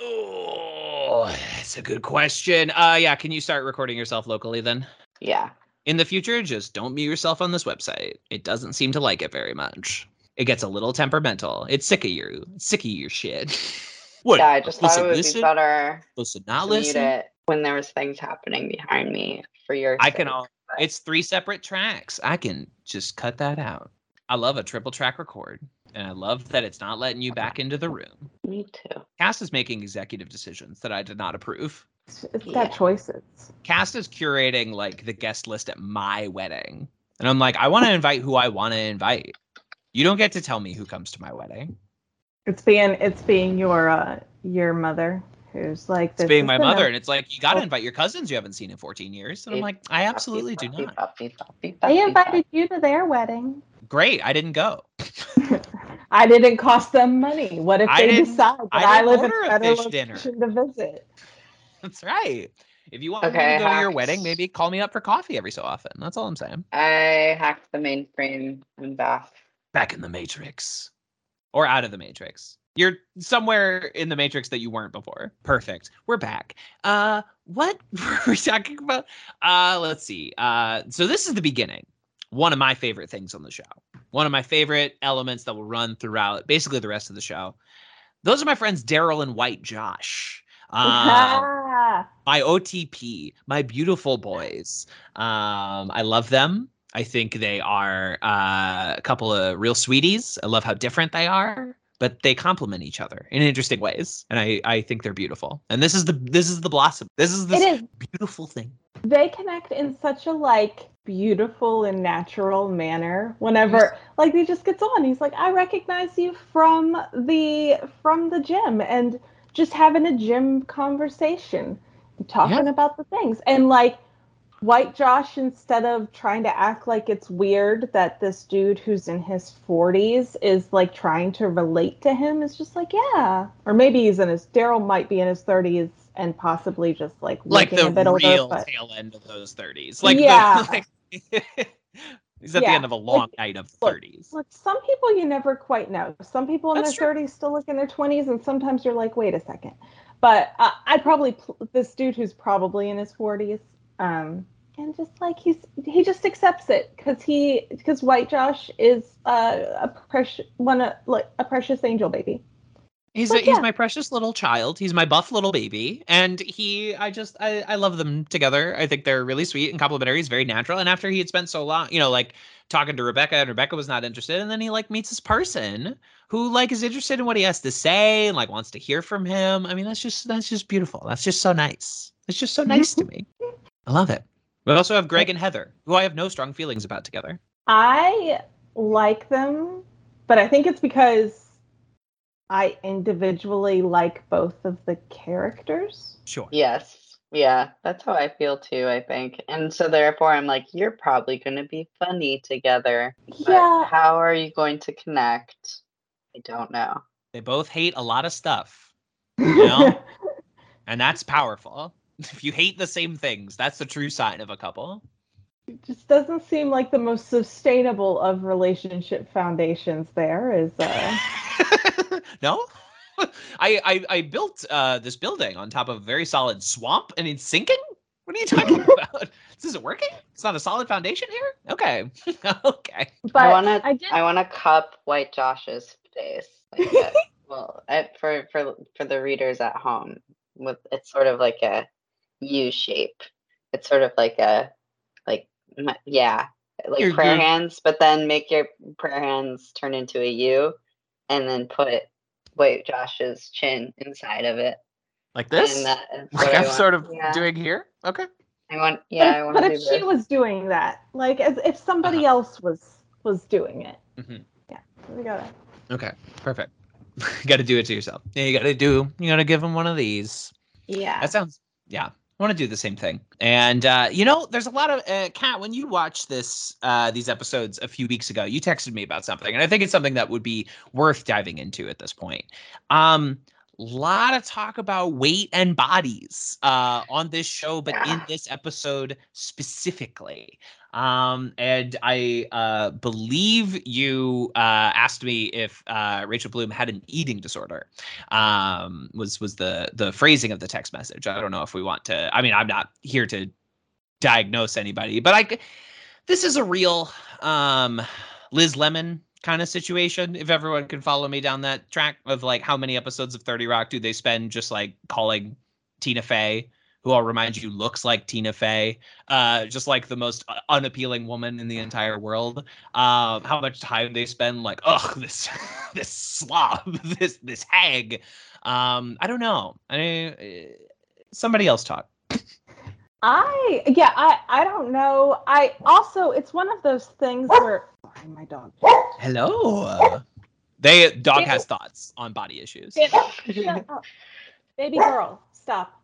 Oh, that's a good question. Uh yeah, can you start recording yourself locally then? Yeah. In the future, just don't mute yourself on this website. It doesn't seem to like it very much. It gets a little temperamental. It's sick of you. It's sick of your shit. (laughs) what? Yeah, I just supposed thought it would listen? be better Supposed to not to mute listen? it when there was things happening behind me for your. I can sake. all. It's three separate tracks. I can just cut that out. I love a triple track record, and I love that it's not letting you back into the room. Me too. Cast is making executive decisions that I did not approve. It's, it's Yeah. got choices. Cast is curating like the guest list at my wedding, and I'm like, I want to invite who I want to invite. You don't get to tell me who comes to my wedding. It's being it's being your uh your mother who's like this. It's being my mother, no- and it's like you got to invite your cousins you haven't seen in 14 years. And I'm like, I absolutely do not. bop, beep, bop, beep, They bop, beep, bop. invited you to their wedding. Great, I didn't go. (laughs) I didn't cost them money. What if I they didn't- decide that I I, didn't live in a a better fish dinner. to visit? (laughs) That's right. If you want Okay, me to go to your wedding, maybe call me up for coffee every so often. That's all I'm saying. I hacked the mainframe and back. Back in the Matrix. Or out of the Matrix. You're somewhere in the Matrix that you weren't before. Perfect. We're back. Uh what (laughs) were we talking about? Uh let's see. Uh so this is the beginning. One of my favorite things on the show. One of my favorite elements that will run throughout basically the rest of the show. Those are my friends Daryl and White Josh. Uh, my OTP, my beautiful boys. Um, I love them. I think they are uh, a couple of real sweeties. I love how different they are, but they complement each other in interesting ways, and I I think they're beautiful. And this is the this is the blossom. This is this is. beautiful thing. they connect in such a like beautiful and natural manner whenever like he just gets on he's like i recognize you from the from the gym and just having a gym conversation talking Yeah. about the things and like white josh instead of trying to act like it's weird that this dude who's in his 40s is like trying to relate to him is just like yeah or maybe he's in his daryl might be in his 30s and possibly just like like looking the a bit older, real but- tail end of those 30s. Like, Yeah. the, (laughs) like (laughs) he's at the end of a long like, night of look, 30s. Look, some people you never quite know. Some people in That's their 30s still look in their 20s, and sometimes you're like, wait a second. But uh, I'd probably pl- this dude who's probably in his 40s, um, and just like he's he just accepts it because he because White Josh is uh, a precious one a, like a precious angel baby. He's But a, he's my precious little child. He's my buff little baby, and he I just I I love them together. I think they're really sweet and complimentary. He's very natural. And after he had spent so long, you know, like talking to Rebecca, and Rebecca was not interested, and then he like meets this person who like is interested in what he has to say and like wants to hear from him. I mean, that's just that's just beautiful. That's just so nice. It's just so nice to me. I love it. We also have Greg and Heather, who I have no strong feelings about together. I like them, but I think it's because I individually like both of the characters. Sure. Yes. Yeah, that's how I feel too, I think. And so therefore I'm like, you're probably gonna be funny together. But Yeah, how are you going to connect? I don't know. They both hate a lot of stuff. (laughs) You know? And that's powerful. (laughs) If you hate the same things, that's the true sign of a couple. It just doesn't seem like the most sustainable of relationship foundations there is uh (laughs) no? (laughs) I, I I built uh, this building on top of a very solid swamp and it's sinking? What are you talking about? This isn't working? It's not a solid foundation here? Okay. okay. but I wanna I did I wanna cup white Josh's face. Like well, I, for for for the readers at home, with it's sort of like a U shape. It's sort of like a like yeah, like You're- prayer you're- hands, but then make your prayer hands turn into a U, and then put white Josh's chin inside of it. Like this? And that is (laughs) like I I'm sort of yeah. doing here? Okay. I want yeah, I but, want but to do if she this. was doing that, like as if somebody Uh-huh. else was was doing it. Mhm. Yeah. We got it. Okay. Perfect. (laughs) you got to do it to yourself. Yeah, you got to do. You got to give them one of these. Yeah. That sounds yeah. I want to do the same thing. And uh, you know, there's a lot of uh, Kat. When you watched this uh, these episodes a few weeks ago, you texted me about something, and I think it's something that would be worth diving into at this point. Um, lot of talk about weight and bodies uh, on this show, but in this episode specifically. Um, and I uh, believe you uh, asked me if uh, Rachel Bloom had an eating disorder. Um, was was the the phrasing of the text message? I don't know if we want to. I mean, I'm not here to diagnose anybody, but I. This is a real um, Liz Lemon kind of situation. If everyone can follow me down that track of like how many episodes of Thirty Rock do they spend just like calling Tina Fey, who I'll remind you looks like Tina Fey, uh, just like the most uh, unappealing woman in the entire world. Um, how much time they spend like, ugh, this (laughs) this slob, (laughs) this this hag. Um, I don't know. I uh, somebody else talk. I yeah, I I don't know. I also it's one of those things where sorry, my dog. Hello. They dog Ew. has thoughts on body issues. Baby girl, stop.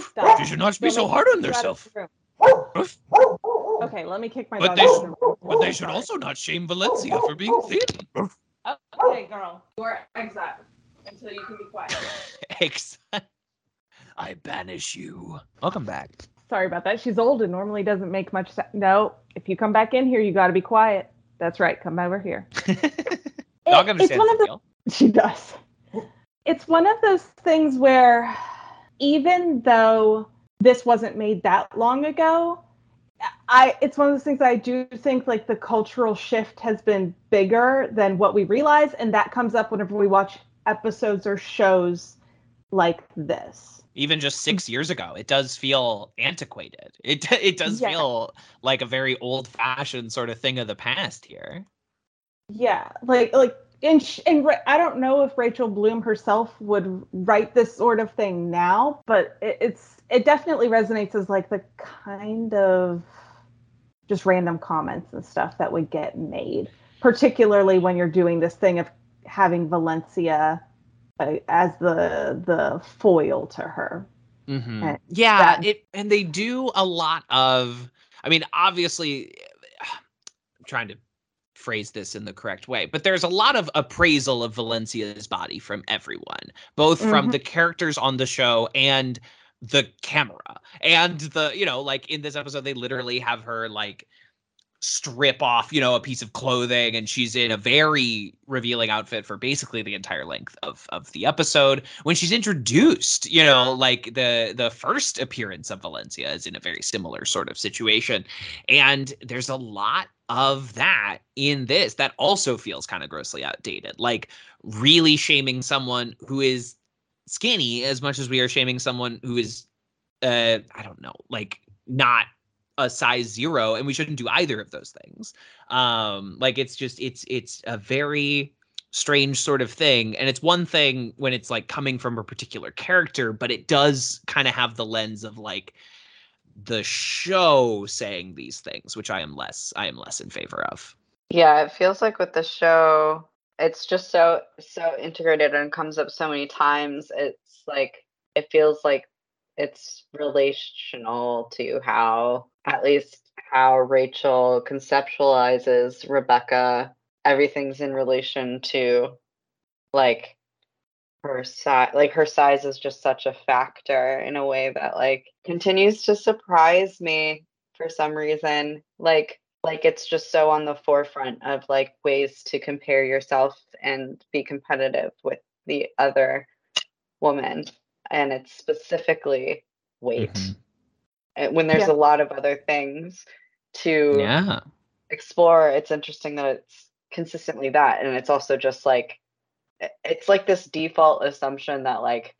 Stop. You should not be You're so hard on me go out of themselves. the Oof. room. Okay, let me kick my But dog. they out should- the. But they should also not shame Valencia for being thin. Oh, okay, girl, you are exiled until you can be quiet. (laughs) Ex- I banish you. Welcome back. Sorry about that. She's old and normally doesn't make much sense. No, if you come back in here, you got to be quiet. That's right. Come over here. (laughs) Dog It- it's understands one the of the. (laughs) She does. It's one of those things where even though this wasn't made that long ago, I it's one of those things I do think like the cultural shift has been bigger than what we realize and that comes up whenever we watch episodes or shows like this. Even just mm. six years ago, it does feel antiquated. (laughs) It it does Yeah. feel like a very old fashioned sort of thing of the past here. Yeah, like like and, sh- and I don't know if Rachel Bloom herself would write this sort of thing now, but it, it's it definitely resonates as like the kind of just random comments and stuff that would get made, particularly when you're doing this thing of having Valencia uh, as the the foil to her. Mhm. And Yeah, that- it and they do a lot of. I mean, obviously, I'm trying to phrase this in the correct way, but there's a lot of appraisal of Valencia's body from everyone, both from Mhm. the characters on the show and the camera, and the you know, like in this episode, they literally have her like strip off, you know, a piece of clothing and she's in a very revealing outfit for basically the entire length of of the episode. When she's introduced, you know, like the the first appearance of Valencia is in a very similar sort of situation. And there's a lot of that in this that also feels kind of grossly outdated. Like really shaming someone who is skinny as much as we are shaming someone who is uh I don't know, like not a size zero and we shouldn't do either of those things um like it's just it's it's a very strange sort of thing and it's one thing when it's like coming from a particular character but it does kind of have the lens of like the show saying these things which i am less i am less in favor of Yeah, it feels like with the show, it's just so so integrated and comes up so many times. It's like it feels like it's relational to how at least how Rachel conceptualizes Rebecca. Everything's in relation to like her size like her size is just such a factor in a way that like continues to surprise me for some reason like like it's just so on the forefront of like ways to compare yourself and be competitive with the other woman and it's specifically weight Mhm. And when there's Yeah. a lot of other things to yeah. explore it's interesting that it's consistently that and it's also just like eh, it's like this default assumption that like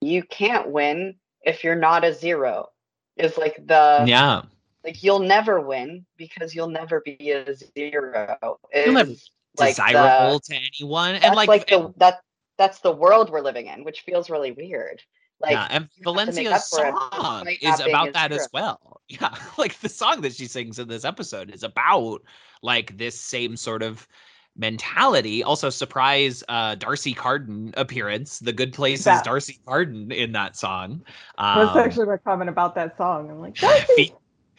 you can't win if you're not a zero is like the yeah. like you'll never win because you'll never be a zero You'll never is, like desirable the, to anyone and like, like, the that that's the world we're living in which feels really weird like yeah, and you have to make Valencia's up for it song despite is about a that as well. (laughs) Yeah, like the song that she sings in this episode is about like this same sort of mentality. Also, surprise uh D'Arcy Carden appearance. The Good Place is D'Arcy Carden in that song. That's Um, actually my comment about that song. I'm like, (laughs) fe-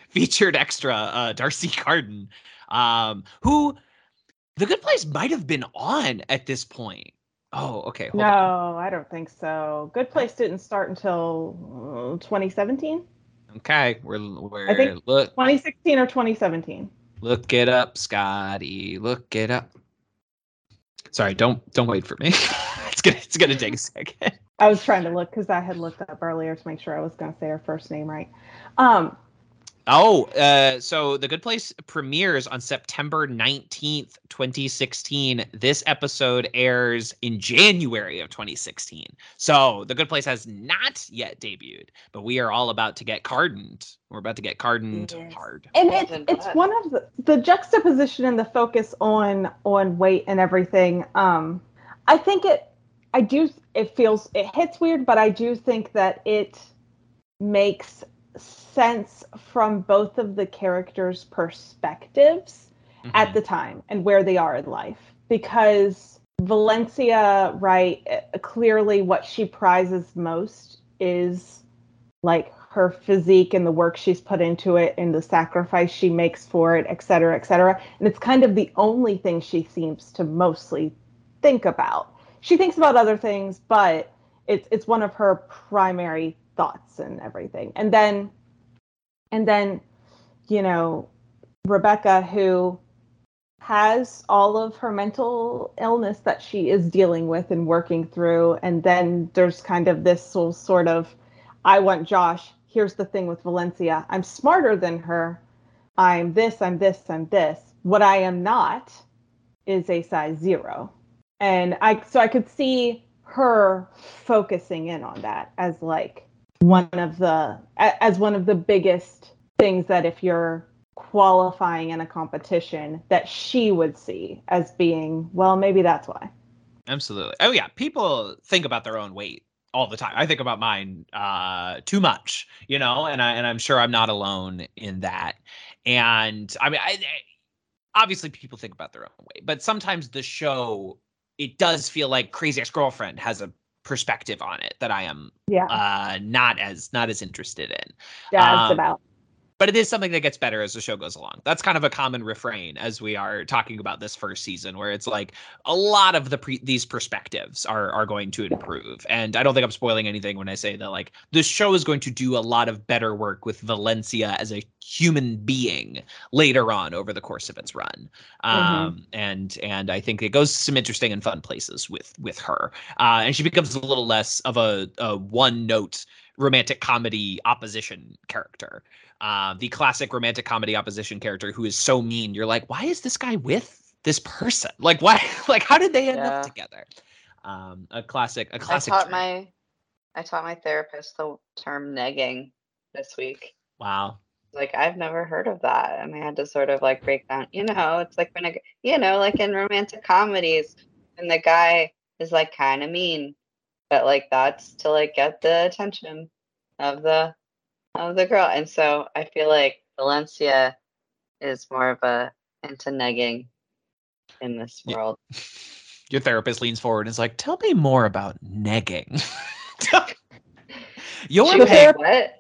featured extra uh D'Arcy Carden, um, who the Good Place might have been on at this point. Oh, okay. Hold no, on. I don't think so. Good Place didn't start until uh, 2017, Okay, we're we're I think- look 2016 or 2017. Look it up, Scotty. Look it up. Sorry, don't don't wait for me. (laughs) it's gonna it's gonna take a second. I was trying to look because I had looked up earlier to make sure I was to say her first name right. Um, Oh, uh, so The Good Place premieres on September 19th, 2016. This episode airs in January of 2016. So The Good Place has not yet debuted, but we are all about to get cardened. We're about to get cardened Yes. hard. and Well it's it's one of the, the juxtaposition and the focus on on weight and everything. Um, I think it. I do. It feels it hits weird, but I do think that it makes sense from both of the characters' perspectives at Mhm. the time and where they are in life because Valencia, right, uh, clearly what she prizes most is like her physique and the work she's put into it and the sacrifice she makes for it, et cetera, et cetera. And it's kind of the only thing she seems to mostly think about. She thinks about other things, but it's it's one of her primary thoughts and everything. And then and then, you know, Rebecca, who has all of her mental illness that she is dealing with and working through. And then there's kind of this sort of, I want Josh. Here's the thing with Valencia I'm smarter than her. I'm this, I'm this, I'm this. What I am not is a size zero. And I, so I could see her focusing in on that as like one of the, as one of the biggest things that if you're qualifying in a competition that she would see as being, well, maybe that's why. Absolutely. Oh yeah, people think about their own weight all the time. I think about mine uh too much, you know, and I and I'm sure I'm not alone in that. And I mean, I, obviously people think about their own weight, but sometimes the show it does feel like Crazy Ex-Girlfriend has a perspective on it that I am Yeah. uh not as not as interested in. Dad's um, about. But it is something that gets better as the show goes along. That's kind of a common refrain as we are talking about this first season, where it's like a lot of the pre- these perspectives are are going to improve. And I don't think I'm spoiling anything when I say that like the show is going to do a lot of better work with Valencia as a human being later on over the course of its run. Um, and and I think it goes some interesting and fun places with with her. Uh, and she becomes a little less of a, a one note romantic comedy opposition character uh, the classic romantic comedy opposition character who is so mean. You're like, why is this guy with this person? (laughs) Like, why? (laughs) Like, how did they end Yeah. up together? Um, a classic, a classic. I taught trait. my I taught my therapist the term negging this week. wow. Like I've never heard of that, and I had to sort of like break down. You know, it's like when a, you know, like in romantic comedies, and the guy is like kind of mean, but like that's to like get the attention of the of the girl. And so I feel like Valencia is more of a into negging in this world. (laughs) Your therapist leans forward and is like, "Tell me more about negging." (laughs) Your She was pick.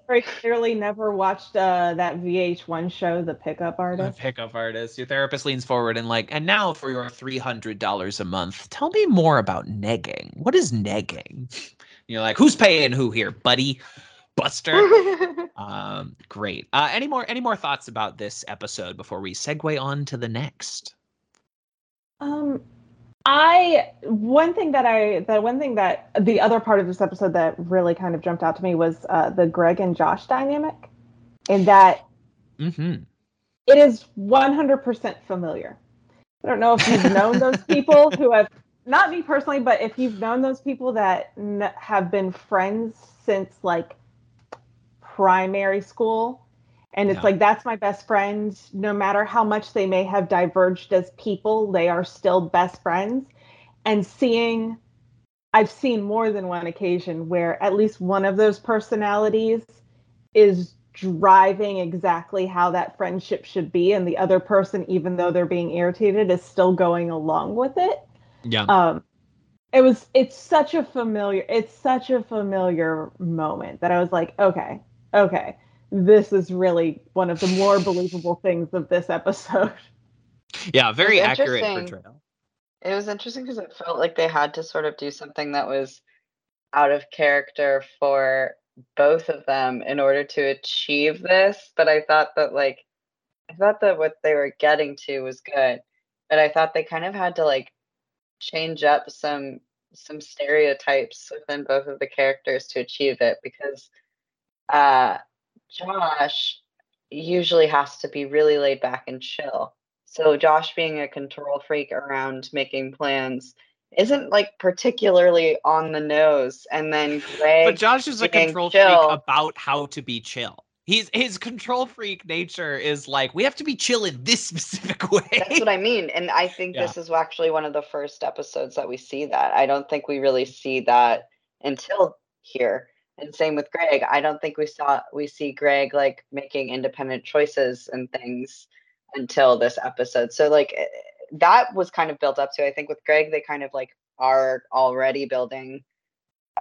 Very clearly never watched uh, that VH1 show, The Pickup Artist. The pickup artist. Your therapist leans forward and like, and now for your three hundred dollars a month, tell me more about negging. What is negging? You're like, who's paying who here, buddy? Buster. (laughs) Um, great. Uh, any more any more thoughts about this episode before we segue on to the next? Um, I one thing that I the one thing that the other part of this episode that really kind of jumped out to me was uh, the Greg and Josh dynamic, in that Mm-hmm. it is 100% familiar. I don't know if you've (laughs) known those people who have not me personally, but if you've known those people that n- have been friends since like primary school and it's Yeah. like that's my best friend. No matter how much they may have diverged as people they are still best friends. And seeing i've seen more than one occasion where at least one of those personalities is driving exactly how that friendship should be. And the other person even though they're being irritated is still going along with it. Yeah. um it was it's such a familiar it's such a familiar moment that i was like okay okay this is really one of the more believable things of this episode yeah. Very accurate portrayal. It was interesting because it felt like they had to sort of do something that was out of character for both of them in order to achieve this. But I thought that like I thought that what they were getting to was good. But I thought they kind of had to like change up some some stereotypes within both of the characters to achieve it because uh Josh usually has to be really laid back and chill. So Josh being a control freak around making plans isn't like particularly on the nose. And then Greg But Josh is a control chill. freak about how to be chill. He's his control freak nature is like we have to be chill in this (laughs) specific way. That's what I mean. And I think Yeah. this is actually one of the first episodes that we see that. I don't think we really see that until here. And same with Greg. I don't think we saw we see Greg like making independent choices and things until this episode. So like eh, that was kind of built up to. I think with Greg they kind of like are already building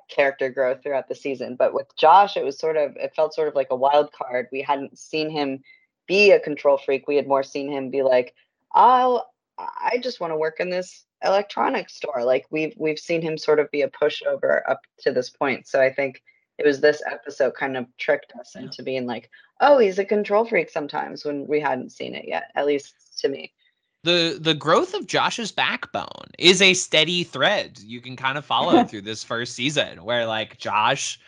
character growth throughout the season. But with Josh it was sort of it felt sort of like a wild card. We hadn't seen him be a control freak. We had more seen him be like, "I'll I just want to work in this electronics store." Like we've we've seen him sort of be a pushover up to this point. So I think it was this episode kind of tricked us Yeah. into being like, "Oh, he's a control freak sometimes" when we hadn't seen it yet, at least to me. the the growth of Josh's backbone is a steady thread you can kind of follow (laughs) through this first season where like Josh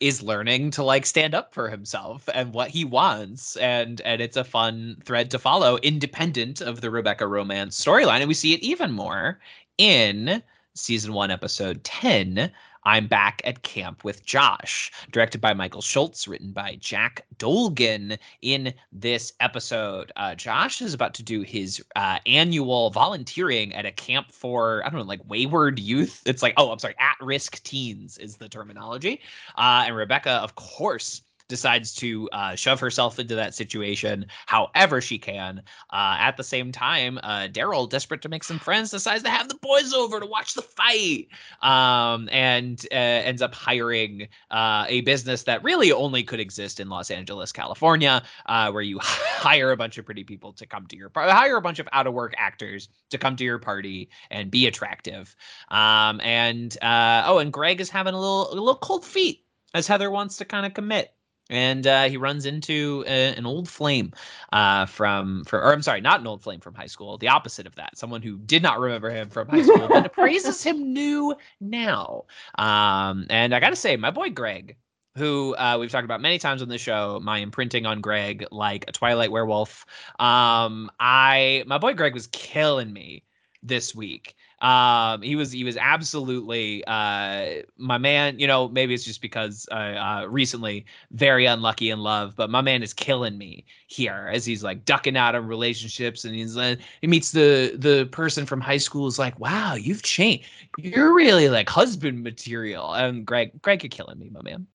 is learning to like stand up for himself and what he wants and and it's a fun thread to follow independent of the Rebecca romance storyline and we see it even more in season 1 episode 10 I'm Back at Camp with Josh, directed by Michael Schultz, written by Jack Dolgen In this episode, uh, Josh is about to do his uh, annual volunteering at a camp for, I don't know, like wayward youth. It's like, oh, I'm sorry, at risk teens is the terminology. Uh, and Rebecca, of course, decides to uh, shove herself into that situation however she can. Uh, at the same time, uh, Daryl, desperate to make some friends, decides to have the boys over to watch the fight um, and uh, ends up hiring uh, a business that really only could exist in Los Angeles, California, uh, where you (laughs) hire a bunch of pretty people to come to your party, hire a bunch of out of work actors to come to your party and be attractive. Um, and oh, and Greg is having a little a little cold feet as Heather wants to kind of commit and uh, he runs into a, an old flame uh, from for or I'm sorry, not an old flame from high school. The opposite of that, someone who did not remember him from high school, but praises him new now. Um, and I got to say, my boy Greg, who uh, we've talked about many times on the show, my imprinting on Greg like a Twilight werewolf. Um, I my boy Greg was killing me this week. Um, he was he was absolutely uh, my man. You know, maybe it's just because uh, uh, recently very unlucky in love, but my man is killing me here as he's like ducking out of relationships, and he's uh, he meets the the person from high school is like, wow, you've changed. You're really like husband material. And Greg, Greg, you're killing me, my man.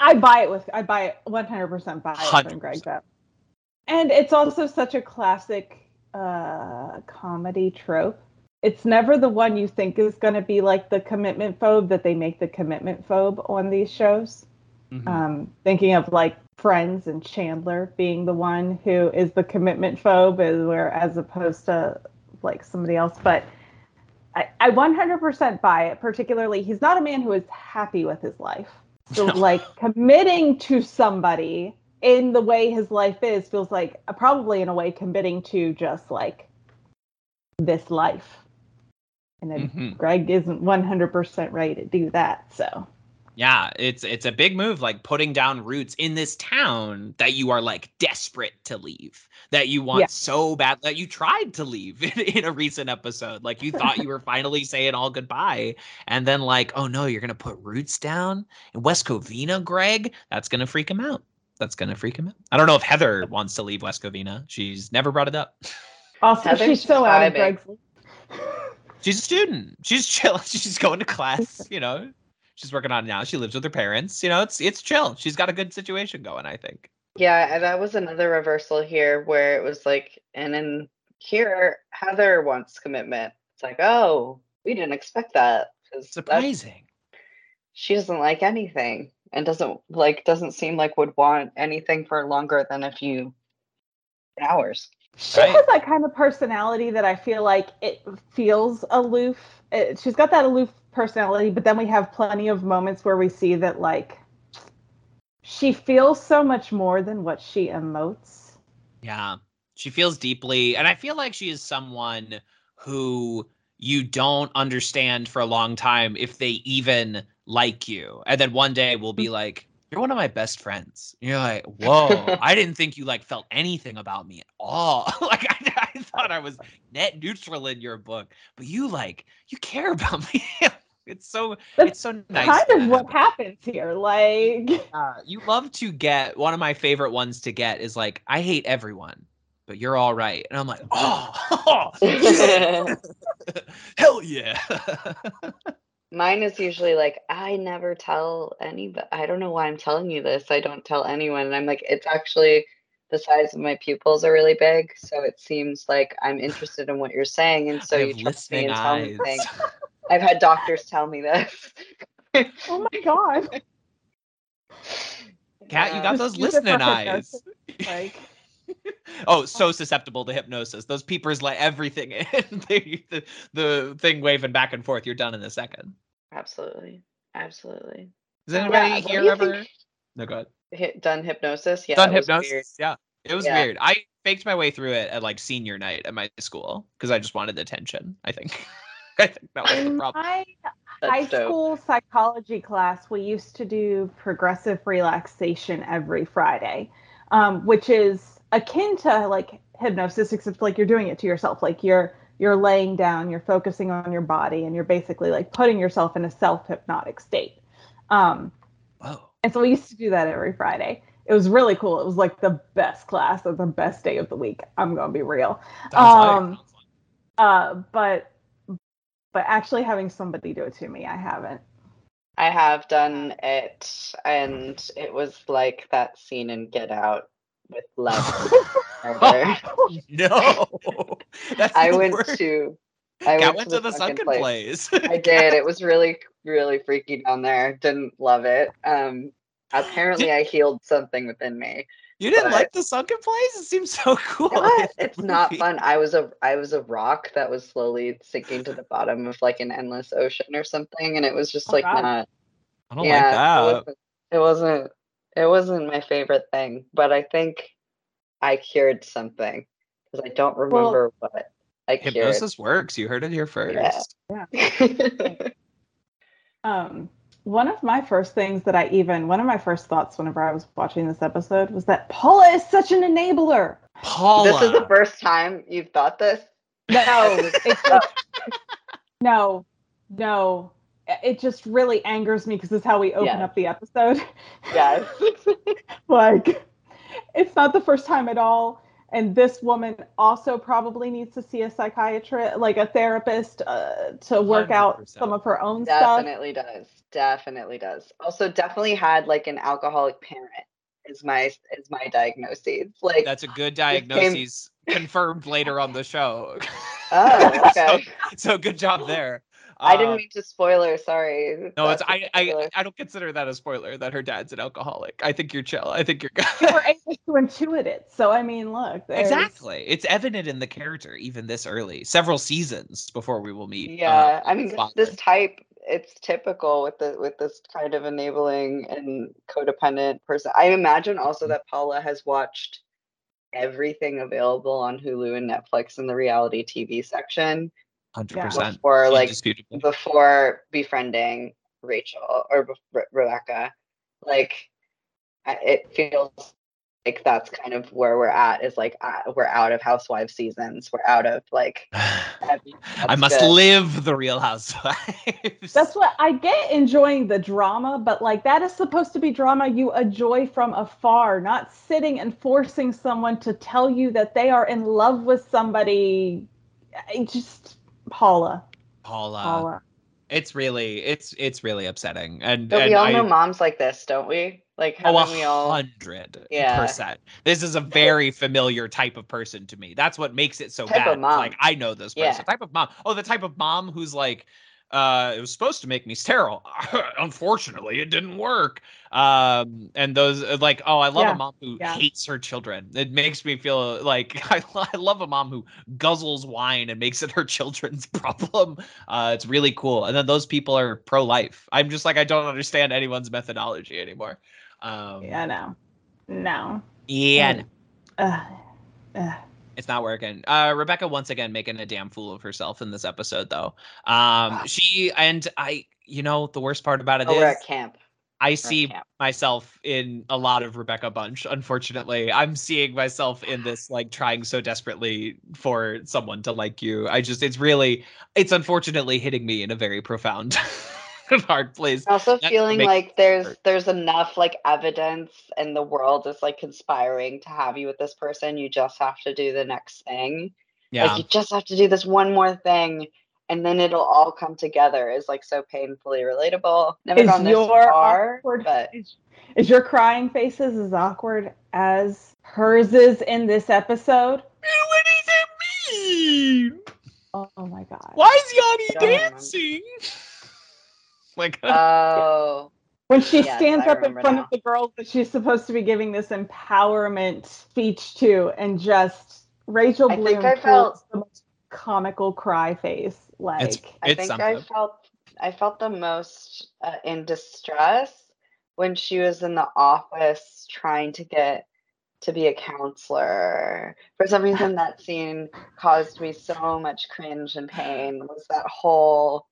I buy it with I buy it 100% buy it from Greg though. And it's also such a classic uh comedy trope it's never the one you think is going to be like the commitment phobe that they make the commitment phobe on these shows. Mm-hmm. Um, thinking of like Friends and Chandler being the one who is the commitment phobe, as where as opposed to like somebody else. But I, I 100% buy it. Particularly, he's not a man who is happy with his life. So like committing to somebody in the way his life is feels like uh, probably in a way committing to just like this life and mm-hmm. Greg isn't 100% ready to do that. So yeah, it's it's a big move like putting down roots in this town that you are like desperate to leave. That you want yeah. so bad that you tried to leave (laughs) in, in, a recent episode. Like you thought you were (laughs) finally saying all goodbye and then like, "Oh no, you're going to put roots down in West Covina, Greg?" That's going to freak him out. That's going to freak him out. I don't know if Heather wants to leave West Covina. She's never brought it up. Also, Heather's she's so out of Greg's (laughs) she's a student. She's chill. (laughs) She's going to class. You know, she's working on it now. She lives with her parents. You know, it's it's chill. She's got a good situation going. I think. Yeah, and that was another reversal here where it was like, and in here Heather wants commitment. It's like, oh, we didn't expect that. Surprising. She doesn't like anything and doesn't like doesn't seem like would want anything for longer than a few hours. She right. has that kind of personality that I feel like it feels aloof. It, she's got that aloof personality, but then we have plenty of moments where we see that like she feels so much more than what she emotes. Yeah. She feels deeply and I feel like she is someone who you don't understand for a long time if they even like you. And then one day will be mm. like, you're one of my best friends. And you're like, whoa, I didn't think you like felt anything about me at all. (laughs) like I, I, thought I was net neutral in your book, but you like you care (laughs) about me. it's so That's it's so nice. Kind of what happens here. Like (laughs) uh, you love to get one of my favorite ones to get is like, I hate everyone, but you're all right. And I'm like, oh, hell yeah. Mine is usually like, I never tell anybody. I don't know why I'm telling you this. I don't tell anyone. And I'm like, it's actually the size of my pupils are really big. So it seems like I'm interested in what you're saying. And so you trust me and tell me things. I've had doctors tell me this. oh my God. (laughs) Kat, you got those listening eyes. Like oh, (laughs) so susceptible to hypnosis. Those peepers let everything in. (laughs) the, the, the thing waving back and forth. You're done in a second. Absolutely, absolutely. Does anybody yeah, here ever? Think... No, go ahead. Hit, done hypnosis? Yeah. Done hypnosis. Yeah, it was yeah. weird. I faked my way through it at like senior night at my school because I just wanted attention. I think. (laughs) I think that was the problem. My high dope. school psychology class, we used to do progressive relaxation every Friday, um, which is akin to like hypnosis, except like you're doing it to yourself. Like you're you're laying down, you're focusing on your body, and you're basically like putting yourself in a self hypnotic state. Um, Whoa. and so we used to do that every Friday. It was really cool. It was like the best class of the best day of the week. I'm gonna be real. Um, Uh, but but actually having somebody do it to me, I haven't. I have done it, and it was like that scene in Get Out with Lev murder. (laughs) no. (laughs) That's I went to. I went, went to the sunken place. (laughs) I did. It was really, really freaky down there. Didn't love it. Um, apparently, I healed something within me. You didn't but- like the sunken place? It seems so (laughs) cool. in What? the (laughs) It's not fun. I was a I was a rock that was slowly sinking to the bottom of like an endless ocean or something, and it was just Oh, like God. not. I don't yeah, like that. It wasn't, it wasn't. It wasn't my favorite thing, but I think I cured something because I don't remember what I cured. Hypnosis works. You heard it here first. (laughs) Yeah. Um, one of my first things that I even one of my first thoughts whenever I was watching this episode was that Paula is such an enabler. Paula. this is the first time you've thought this. No, (laughs) it's just, no, no. It just really angers me because it's how we open Yes. up the episode. Yes. (laughs) like, it's not the first time at all. And this woman also probably needs to see a psychiatrist, like a therapist, uh, to work out 100%. some of her own stuff. definitely does. Definitely does. Also, definitely had like an alcoholic parent. Is my is my diagnosis like? That's a good This came- diagnosis confirmed later on the show. oh, (laughs) so, okay. so good job there. I didn't Um, mean to spoiler. Sorry. No, it's That's a I, I spoiler. I don't consider that a spoiler that her dad's an alcoholic. I think you're chill. I think you're good. (laughs) You were able to intuit it. So I mean, look, there's- exactly. It's evident in the character even this early, several seasons before we will meet. uh, Yeah, I mean this, father. this type. It's typical with the with this kind of enabling and codependent person. I imagine also that Paula has watched everything available on Hulu and Netflix in the reality TV section hundred Yeah. percent. before like before befriending Rachel or Re- Rebecca. Like it feels like that's kind of where we're at. Is like uh, we're out of Housewives seasons. We're out of like. (sighs) I must good. live the Real Housewives. That's what I get enjoying the drama, but like that is supposed to be drama you enjoy from afar, not sitting and forcing someone to tell you that they are in love with somebody. I just Paula, Paula. Paula. It's really it's it's really upsetting. And, But and we all I, know moms like this, don't we? Like Oh, haven't we a all? hundred Yeah. percent. This is a very familiar type of person to me. That's what makes it so Type bad. It's mom. Like I know this person. Yeah. Type of mom. Oh, the type of mom who's like, uh, it was supposed to make me sterile. (laughs) Unfortunately, it didn't work. Um, and those uh, like, oh, I love Yeah. a mom who Yeah. hates her children. It makes me feel like (laughs) I, I love a mom who guzzles wine and makes it her children's (laughs) problem. Uh, it's really cool. And then those people are pro life. I'm just like, I don't understand anyone's methodology anymore. Um, Yeah, no, no. yeah, no, Ugh. It's not working. Uh, Rebecca once again making a damn fool of herself in this episode, though. Um, she and I, you know, the worst part about it Oh, is we're at camp. I see camp. myself in a lot of Rebecca Bunch. Unfortunately, I'm seeing myself in this, like trying so desperately for someone to like you. I just, it's really, it's unfortunately hitting me in a very profound, (laughs) (laughs) and hard place. Also That's feeling like there's there's enough like evidence and the world is like conspiring to have you with this person. You just have to do the next thing. Yeah, Like you just have to do this one more thing and then it'll all come together is like so painfully relatable. Never Is gone this your far, awkward but is, is your crying faces as awkward as hers is in this episode? what does it mean? Oh, my god. Why is Yanni Don't remember. (laughs) dancing? (laughs) like, (laughs) oh when she Yes, stands I up in front now. of the girls that she's supposed to be giving this empowerment speech to and just Rachel I Bloom think I felt- the most comical cry face like It's- I think something. I felt I felt the most uh, in distress when she was in the office trying to get to be a counselor. For some reason, that scene caused me so much cringe and pain. Was that whole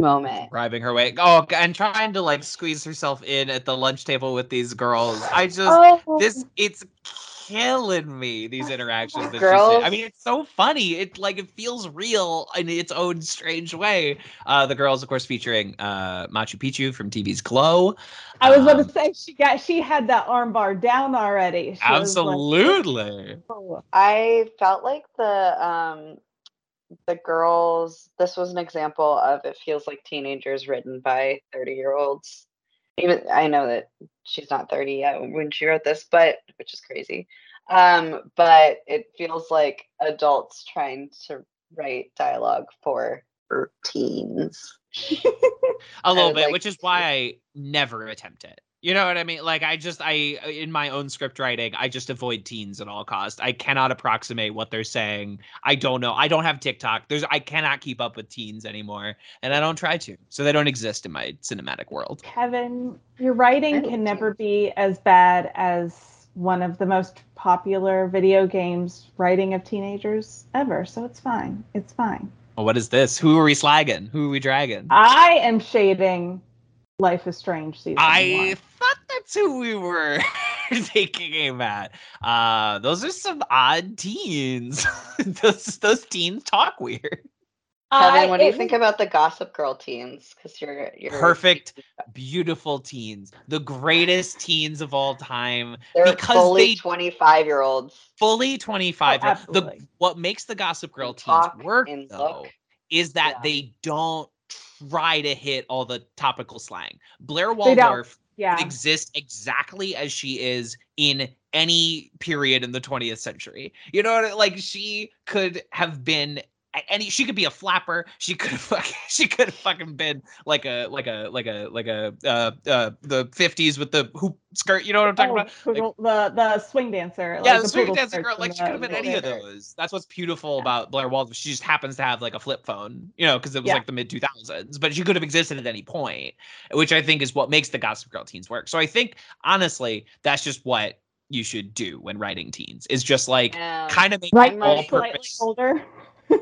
moment? driving her way. Oh, and trying to like squeeze herself in at the lunch table with these girls. I just oh this it's killing me. These interactions. That she's Girls. in. I mean, it's so funny. It like it feels real in its own strange way. Uh, the girls, of course, featuring uh, Machu Picchu from TV's Glow. I was about Um, to say she got she had that armbar down already. She was like, Absolutely. "Oh." I felt like the um the girls this was an example of it feels like teenagers written by 30 year olds. Even I know that she's not 30 yet when she wrote this, but which is crazy. Um, but it feels like adults trying to write dialogue for for teens. a little bit like which is why i never attempt it you know what i mean? Like i just i uh, in my own script writing i just avoid teens at all cost i cannot approximate what they're saying. I don't know. I don't have tiktok. There's i cannot keep up with teens anymore and i don't try to so they don't exist in my cinematic world. Kevin, your writing can never be as bad as one of the most popular video games writing of teenagers ever. So it's fine. It's fine. well, what is this? Who are we slagging? Who are we dragging? I am shading Life is Strange season I one. Thought that's who we were taking aim at. Uh, those are some odd teens. (laughs) those those teens talk weird. Kevin, what do you think about the Gossip Girl teens? Because you're you're Perfect, beautiful teens, the greatest teens of all time, They're because fully they- 25 year olds. fully twenty five. Oh, the what makes the Gossip Girl teens Talk work though look. is that Yeah. they don't try to hit all the topical slang. Blair Waldorf Yeah. exist exactly as she is in any period in the 20th century. You know what I- like she could have been a- any she could be a flapper she could have fucking (laughs) she could have fucking been like a like a like a like a uh uh the 50s with the hoop skirt you know what i'm talking Oh, about poodle- the the swing dancer. yeah like the swing poodle dancing skirts girl like she could have been any of those that's what's beautiful Yeah. about blair waldorf she just happens to have like a flip phone you know because it was Yeah. like the mid 2000s but she could have existed at any point which i think is what makes the gossip girl teens work so i think honestly that's just what you should do when writing teens is just like Um, kind of make Right, them all slightly purpose older.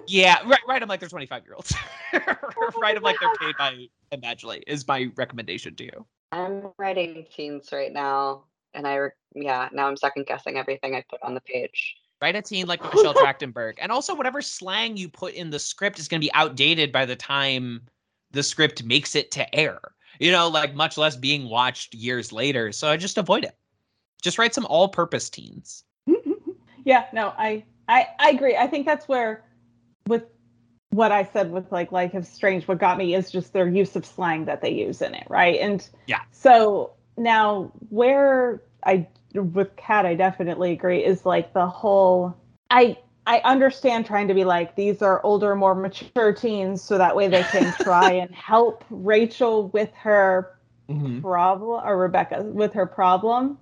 Yeah right right i'm like they're 25 year olds (laughs) (laughs) right i'm like they're paid by Imagine is my recommendation to you I'm writing teens right now, and I re- yeah now I'm second guessing everything I put on the page. write a teen like Michelle (laughs) Trachtenberg. And also, whatever slang you put in the script is going to be outdated by the time the script makes it to air. You know, like much less being watched years later. So I just avoid it. Just write some all purpose teens. yeah, no, I, I I agree. I think that's where with what I said with like Life is Strange, what got me is just their use of slang that they use in it, right? And Yeah. So now where I with Kat, I definitely agree, is like the whole I I understand trying to be like these are older, more mature teens, so that way they can (laughs) try and help Rachel with her mm-hmm. problem or Rebecca with her problem.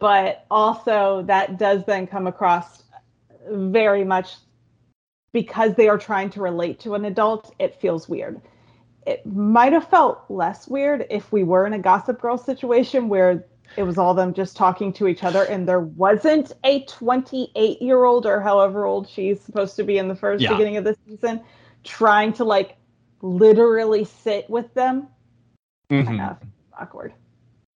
But also that does then come across very much because they are trying to relate to an adult, it feels weird. It might have felt less weird if we were in a gossip girl situation where it was all them just talking to each other and there wasn't a 28 year old or however old she's supposed to be in the first Yeah. beginning of the season trying to like literally sit with them Mm-hmm. kind of awkward.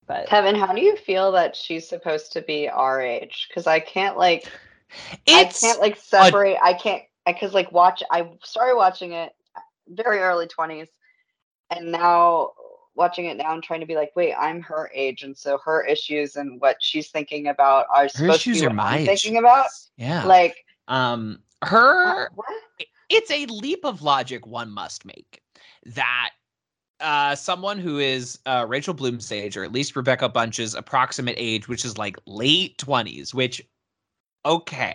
But Kevin, how do you feel that she's supposed to be our age? Because I can't like It's I can't like separate. I can't because like watch. I started watching it very early twenties, and now watching it now, I'm trying to be like, wait, I'm her age, and so her issues and what she's thinking about are her supposed to be are what my thinking about. Yeah. Like, um, uh, her what? it's a leap of logic one must make that uh, someone who is uh, Rachel Bloom's age, or at least Rebecca Bunch's approximate age, which is like late 20s, which, okay,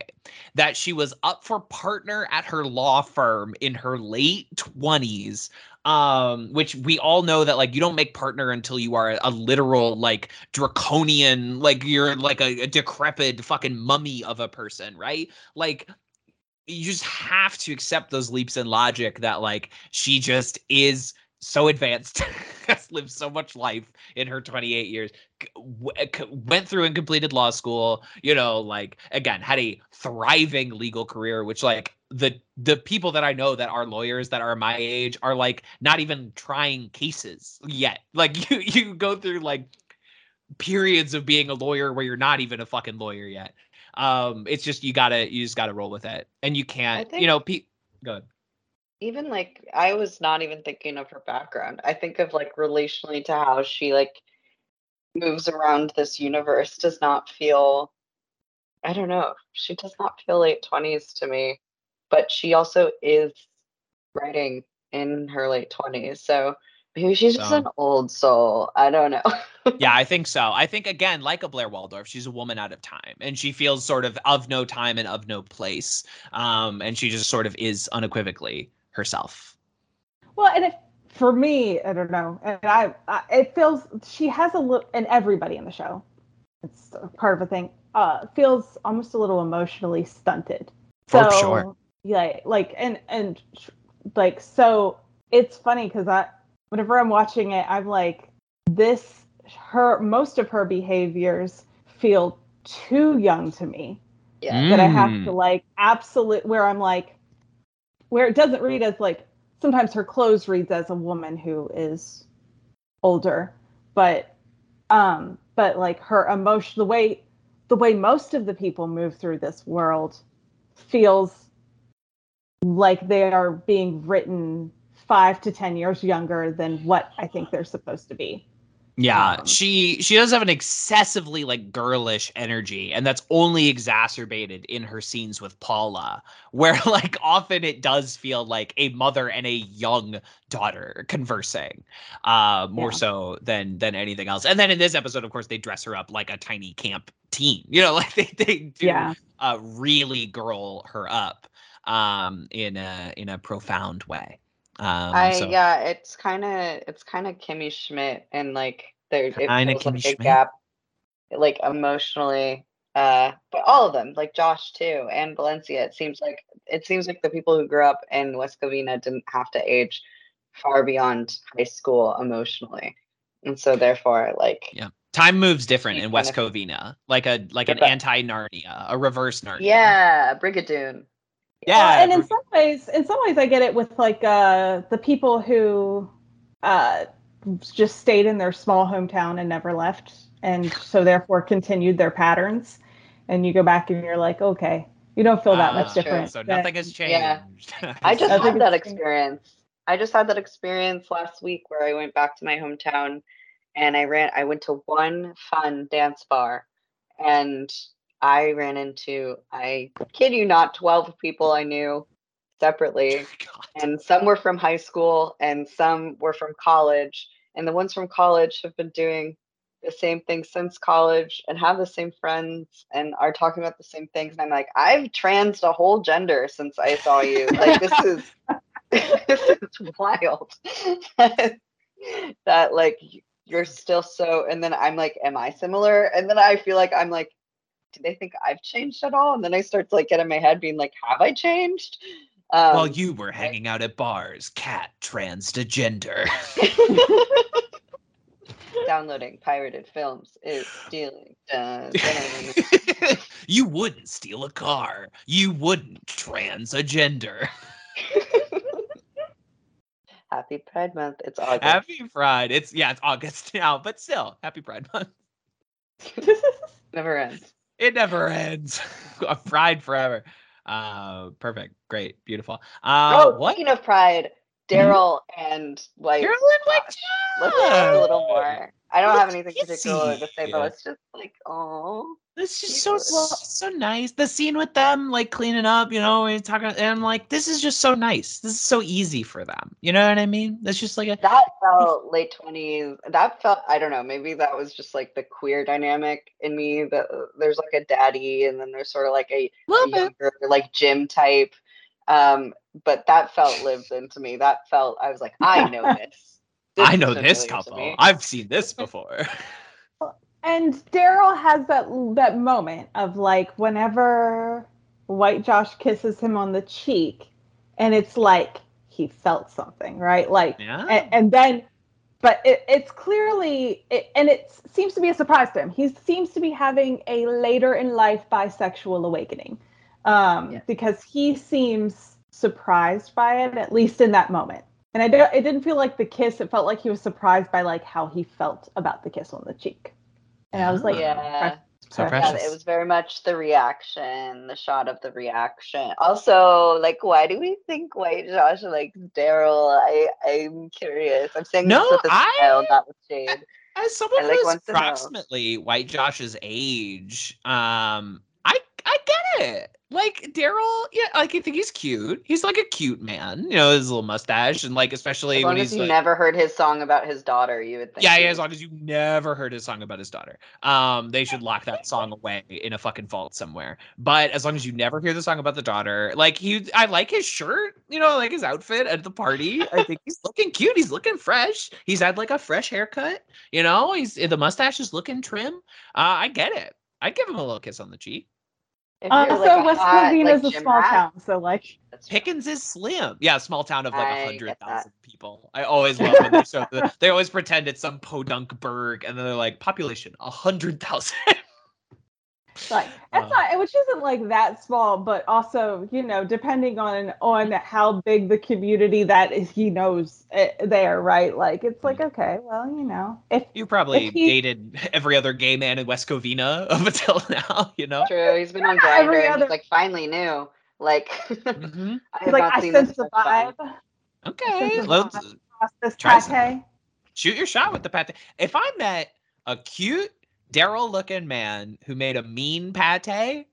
that she was up for partner at her law firm in her late 20s. Um, which we all know that like you don't make partner until you are a, a literal like draconian, like you're like a, a decrepit fucking mummy of a person, right? Like you just have to accept those leaps in logic that like she just is so advanced (laughs) has lived so much life in her 28 years c- went through and completed law school you know like again had a thriving legal career which like the the people that i know that are lawyers that are my age are like not even trying cases yet (laughs) like you you go through like periods of being a lawyer where you're not even a fucking lawyer yet. Um, it's just you gotta you just gotta roll with it, and you can't. think- you know, pe- good. Even like I was not even thinking of her background. I think of like relationally to how she like moves around this universe does not feel I don't know. She does not feel late 20s to me, but she also is writing in her late 20s. So maybe she's just So- an old soul. I don't know. yeah, I (laughs) think so. I think again, like a Blair Waldorf, she's a woman out of time, and she feels sort of of no time and of no place. Um, and she just sort of is unequivocally herself. Well, and if for me, I don't know, and I, I it feels she has a little, and everybody in the show, it's part of a thing. Uh, feels almost a little emotionally stunted. For So, sure. Yeah, like and and like so, it's funny because I, whenever I'm watching it, I'm like, this her most of her behaviors feel too young to me yeah. that I have Mm. to like absolute where I'm like where it doesn't read as like sometimes her clothes reads as a woman who is older, but um but like her emotion the way the way most of the people move through this world feels like they are being written five to ten years younger than what I think they're supposed to be. Yeah, Um, she she does have an excessively like girlish energy, and that's only exacerbated in her scenes with Paula, where (laughs) like often it does feel like a mother and a young daughter conversing, uh, more Yeah. so than than anything else. And then in this episode, of course, they dress her up like a tiny camp teen. You know, (laughs) like they they do Yeah. uh, really girl her up um in a in a profound way. Um, I so- yeah, it's kind of it's kind of Kimmy Schmidt and like there it Kinda feels Kimmy like a gap, like emotionally. Uh, but all of them, like Josh too, and Valencia. It seems like it seems like the people who grew up in West Covina didn't have to age far beyond high school emotionally, and so therefore, like Yeah. Time moves different in West Covina, like a like an anti Narnia, a reverse Narnia. yeah, Brigadoon. Yeah. Well, and in some ways, in some ways, I get it with like uh, the people who uh, just stayed in their small hometown and never left, and so therefore continued their patterns. And you go back and you're like, okay, you don't feel that Ah, much different. So than- nothing has changed. Yeah. (laughs) I just I had that it's- experience. I just had that experience last week where I went back to my hometown and I ran I went to one fun dance bar and I ran into I kid you not 12 people I knew separately. (laughs) God. and some were from high school and some were from college. And the ones from college have been doing the same thing since college and have the same friends and are talking about the same things. And i'm like i've transed a whole gender since i saw you. Like this is (laughs) (laughs) this is wild. That like you're still so and then i'm like am i similar? And then i feel like i'm like do they think i've changed at all and then i start to like get in my head being like have i changed um, While you were hanging out at bars, Kat transgender. (laughs) downloading pirated films is stealing. Dun. (laughs) you wouldn't steal a car. You wouldn't trans a gender. (laughs) Happy Pride Month. It's August. Happy Pride. It's yeah, it's August now, but still, happy Pride Month. Never ends. It never ends. (laughs) Pride forever. Uh, perfect. Great. Beautiful. Uh, oh, what? speaking of Pride, Daryl and White. You're in White Gosh, Let's talk a little more. I don't have Let's anything particular to say, kissy. but let's just like, oh, This is so so nice. The scene with them like cleaning up, you know, and talking, and I'm like, this is just so nice. This is so easy for them. You know what I mean? That's just like a that felt late twenties. That felt I don't know. Maybe that was just like the queer dynamic in me. That uh, there's like a daddy, and then there's sort of like a little a younger, like Jim type. Um, but that felt lived into me. That felt I was like, I know (laughs) this. This I know this couple. I've seen this (laughs) before. And Daryl has that that moment of like whenever White Josh kisses him on the cheek, and it's like he felt something, right? Like, Yeah. and, and then, but it, it's clearly, it, and it seems to be a surprise to him. He seems to be having a later in life bisexual awakening, um, Yeah. because he seems surprised by it, at least in that moment. And I don't, it didn't feel like the kiss. It felt like he was surprised by like how he felt about the kiss on the cheek. and I was like, Yeah. So precious. Yeah, it was very much the reaction, the shot of the reaction. Also, like, why do we think White Josh likes Daryl? I I'm curious. I'm saying No, this with a I- smile, not with shade. As someone I, like, who's want to know. approximately White Josh's age, um, I I get it. Like Daryl, yeah, like I think he's cute. He's like a cute man, you know, his little mustache, and like especially As when long as he's you like, never heard his song about his daughter, you would think. yeah, yeah, as long as you never heard his song about his daughter. Um, they should lock that song away in a fucking vault somewhere. But as long as you never hear the song about the daughter, like he, I like his shirt, you know, like his outfit at the party. I think he's looking cute. He's looking fresh. He's had like a fresh haircut. You know, he's the mustache is looking trim. Uh, I get it. I'd give him a little kiss on the cheek. If Uh, you're, so like, a West hot, Covina like, is a small rat, town, so like Pickens is slim. Yeah, small town of like I a get hundred that. thousand people. I always love when they show the, they always pretend it's some podunk burg and then they're like population a hundred thousand. Like that's Uh. not which isn't like that small, but also you know depending on on how big the community that is he knows uh, there, right? Like it's like okay, well you know if You probably If he- dated (laughs) every other gay man in West Covina (laughs) up until now, you know? True. He's been on Yeah, every Grindr. and other- He's like finally new. Like Mhm. (laughs) I have like I sense the much fun. vibe Okay, This let's this Try pate. shoot your shot with the pate. If I met a cute Daryl looking man who made a mean pate,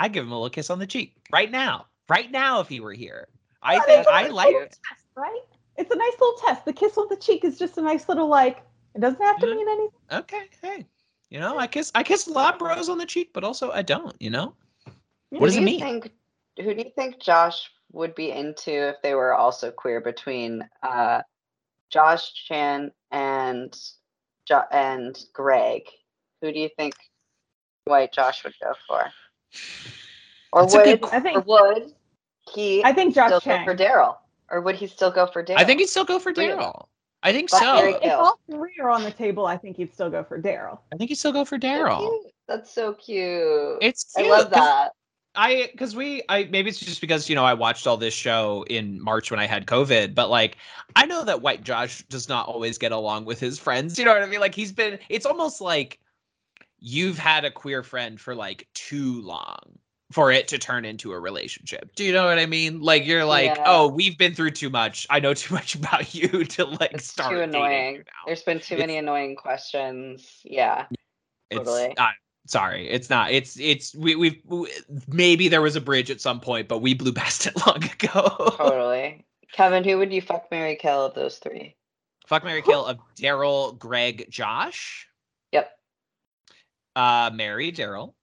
I'd give him a little kiss on the cheek right now. Right now, if he were here. I Well, think it's a I nice like it. test, right? It's a nice little test. The kiss on the cheek is just a nice little like. It doesn't have to mean anything. Okay, hey. You know, I kiss I kiss a lot of bros on the cheek, but also I don't, you know? Yeah. What does who it do you mean? Think, who do you think Josh would be into if they were also queer between uh, Josh Chan and jo- and Greg? Who do you think White Josh would go for? Or That's a would I think- or would he I think still Josh go for Daryl? Or would he still go for Daryl? I think he'd still go for Really? Daryl. I think But so. Very If all three are on the table, I think he'd still go for Daryl. I think he'd still go for Daryl. That's so cute. It's I love that. I because we I maybe it's just because you know I watched all this show in March when I had COVID, but like I know that White Josh does not always get along with his friends. You know what I mean? Like he's been. It's almost like you've had a queer friend for like too long for it to turn into a relationship. Do you know what I mean? Like you're like, Yeah. oh, we've been through too much. I know (laughs) too much about you to like It's start too annoying. There's been too many annoying questions. Yeah. It's Totally. not. Sorry, it's not. It's it's we we've we, maybe there was a bridge at some point, but we blew past (laughs) it long ago. Totally. Kevin, who would you fuck Mary Kill of those three? Fuck Mary Kill of Daryl, Greg, Josh. Yep. Uh, Mary, Daryl.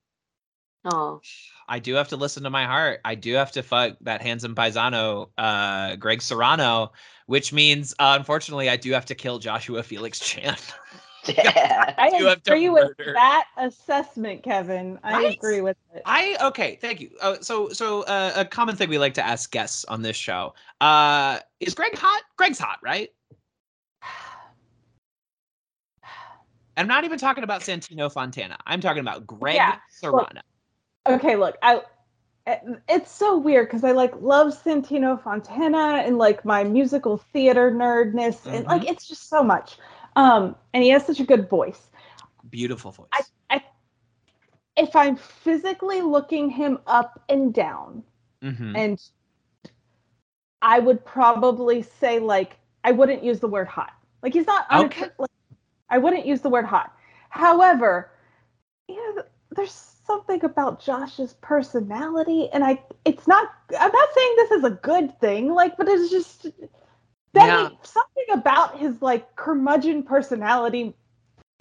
Oh. I do have to listen to my heart. I do have to fuck that handsome paisano, uh, Greg Serrano, which means, uh, unfortunately, I do have to kill Joshua Felix Chan. (laughs) (laughs) Yeah. I You have to agree with that assessment, Kevin. I Right? agree with it. I okay, thank you. Uh, so so uh, a common thing we like to ask guests on this show uh, is Greg hot? Greg's hot, right? I'm not even talking about Santino Fontana. I'm talking about Greg Yeah, Serrano. okay, look, I it's so weird because I like love Santino Fontana and like my musical theater nerdness and like Mm-hmm. it's just so much. Um, and he has such a good voice. Beautiful voice. I, if I'm physically looking him up and down, Mhm. and I would probably say like I wouldn't use the word hot. Like he's not Okay. Like, I wouldn't use the word hot. However, you know, there's something about Josh's personality, and I it's not. I'm not saying this is a good thing. Like, but it's just that Yeah. something about his like curmudgeon personality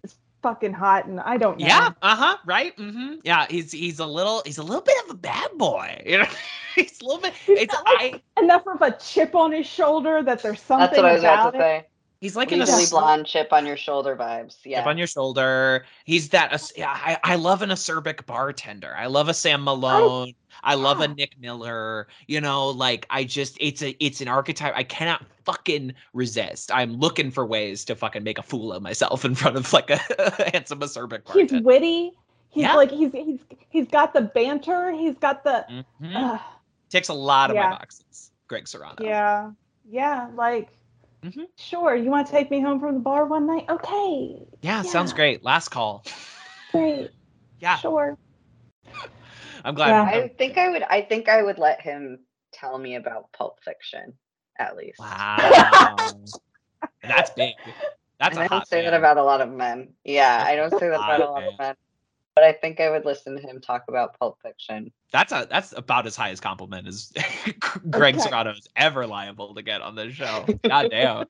is fucking hot, and I don't know. Yeah, uh huh, right. mm-hmm. Yeah, he's he's a little he's a little bit of a bad boy. (laughs) You know, he's a little bit. He's It's got, like, I. enough of a chip on his shoulder that there's something That's what I was about about to it. say. He's like an Legally blonde chip on your shoulder vibes. Yeah. chip on your shoulder. He's that. Yeah, I, I love an acerbic bartender. I love a Sam Malone. I love a. Nick Miller. You know, like I just it's a it's an archetype I cannot fucking resist. I'm looking for ways to fucking make a fool of myself in front of like a, (laughs) handsome acerbic he's witty. He's Yeah. like he's he's he's got the banter. He's got the Mhm. uh, Ticks a lot of my boxes. Greg Serrano. yeah yeah like Mhm. sure you want to take me home from the bar one night okay Yeah, sounds great. Last call. Great. (laughs) Yeah, Sure. I'm glad. Yeah. I think I would. I think I would let him tell me about Pulp Fiction at least. Wow, that's big. That's and a I don't hot say that about a lot of men. Yeah, I don't say that about a Hot lot of men. But I think I would listen to him talk about Pulp Fiction. That's a that's about as high as compliment as (laughs) Greg Okay. Serrano is ever liable to get on this show. (laughs) God damn.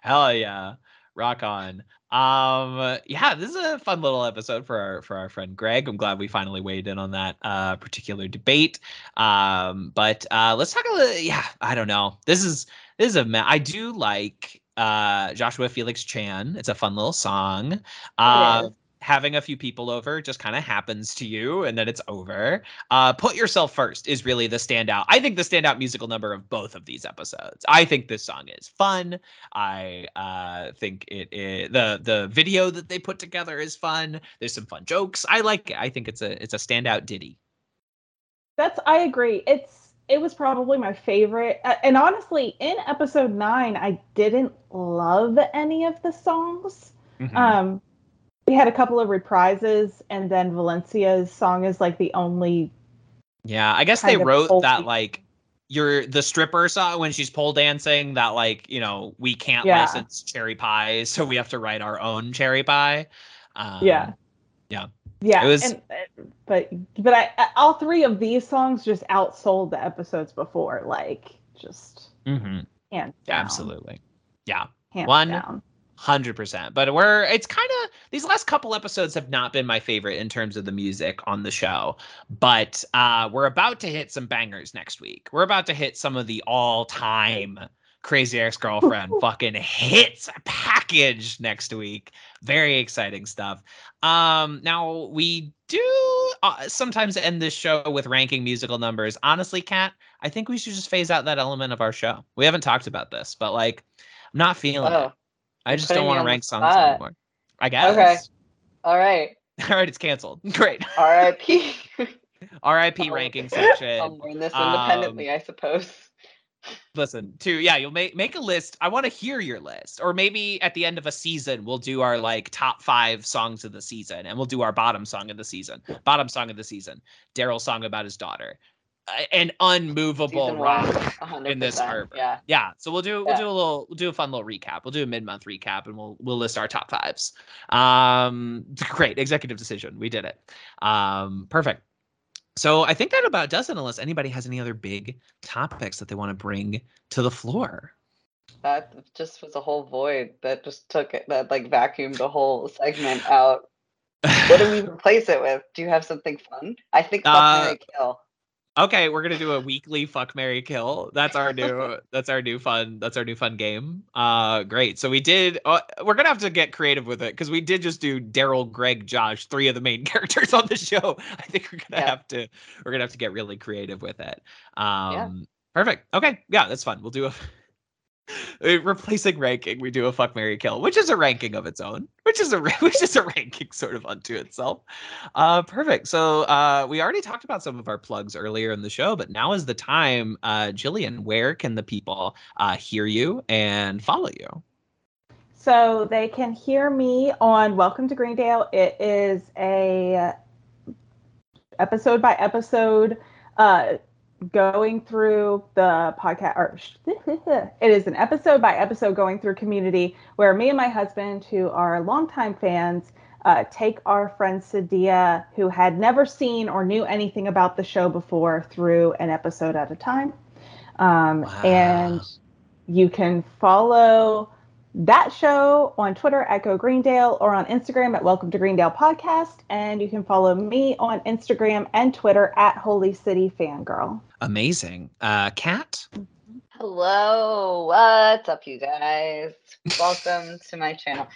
Hell yeah. Rock on. Um yeah, this is a fun little episode for our for our friend Greg. I'm glad we finally weighed in on that uh particular debate. Um but uh let's talk a little yeah, I don't know. This is this is a ma- I do like uh Joshua Felix Chan. It's a fun little song. Uh, is. Having a few people over just kind of happens to you and then it's over. Uh, Put Yourself First is really the standout. I think the standout musical number of both of these episodes. I think this song is fun. I uh, think it, the the video that they put together is fun. There's some fun jokes. I like it. I think it's a it's a standout ditty. That's I agree. It's it was probably my favorite. And honestly, in episode 9, I didn't love any of the songs. Mhm. Um we had a couple of reprises and then Valencia's song is like the only yeah, I guess they wrote that like you're the stripper song when she's pole dancing that like you know we can't Yeah. license cherry pie so we have to write our own cherry pie um, yeah. yeah. Yeah. It was- and, uh, but but I I- all three of these songs just outsold the episodes before like just mhm. hands down. absolutely yeah Hands One down. Hundred percent, but we're it's kind of these last couple episodes have not been my favorite in terms of the music on the show, but uh, we're about to hit some bangers next week. We're about to hit some of the all-time Crazy Ex-Girlfriend (laughs) fucking hits package next week. Very exciting stuff. Um, now we do uh, sometimes end this show with ranking musical numbers. Honestly, Kat, I think we should just phase out that element of our show. We haven't talked about this, but like, I'm not feeling it. I just don't want to rank songs spot. anymore. I guess. Okay. All right. (laughs) All right, it's canceled. (laughs) Great. R.I.P. (laughs) R.I.P. Ranking I'll learn this Um, independently, I suppose. Listen, to yeah, you'll make make a list. I want to hear your list, or maybe at the end of a season, we'll do our like top five songs of the season, and we'll do our bottom song of the season. Bottom song of the season. Daryl's song about his daughter. An unmovable rock in this harbor. Yeah. Yeah, so we'll do we'll Yeah. do a little we'll do a fun little recap. We'll do a mid month recap, and we'll we'll list our top fives. Um, (laughs) great executive decision. We did it. Um, perfect. So I think that about does it. Unless anybody has any other big topics that they want to bring to the floor. That just was a whole void that just took it, that like vacuumed the whole segment out. What do we (laughs) replace it with? Do you have something fun? I think Fuck Uh, Kill. Okay, we're gonna do a weekly fuck Mary Kill. That's our new (laughs) that's our new fun that's our new fun game. Uh great. So we did uh, we're gonna have to get creative with it because we did just do Daryl, Greg, Josh, three of the main (laughs) characters on the show. I think we're gonna Yeah. have to we're gonna have to get really creative with it. Um perfect. Okay, yeah, that's fun. We'll do a (laughs) replacing ranking, we do a fuck Mary Kill, which is a ranking of its own, which is a (laughs) which is a ranking sort of unto itself. Uh, perfect. So uh, we already talked about some of our plugs earlier in the show, but now is the time. Uh, Jillian, where can the people uh, hear you and follow you? So they can hear me on Welcome to Greendale. It is a episode by episode uh, going through the podcast. Or (laughs) it is an episode by episode going through community where me and my husband, who are longtime fans, uh, take our friend Sadia, who had never seen or knew anything about the show before, through an episode at a time. Um, And you can follow that show on Twitter at Go Greendale or on Instagram at Welcome to Greendale Podcast. And you can follow me on Instagram and Twitter at Holy City Fangirl. amazing. Uh, Kat. Hello, what's up, you guys? Welcome to my channel.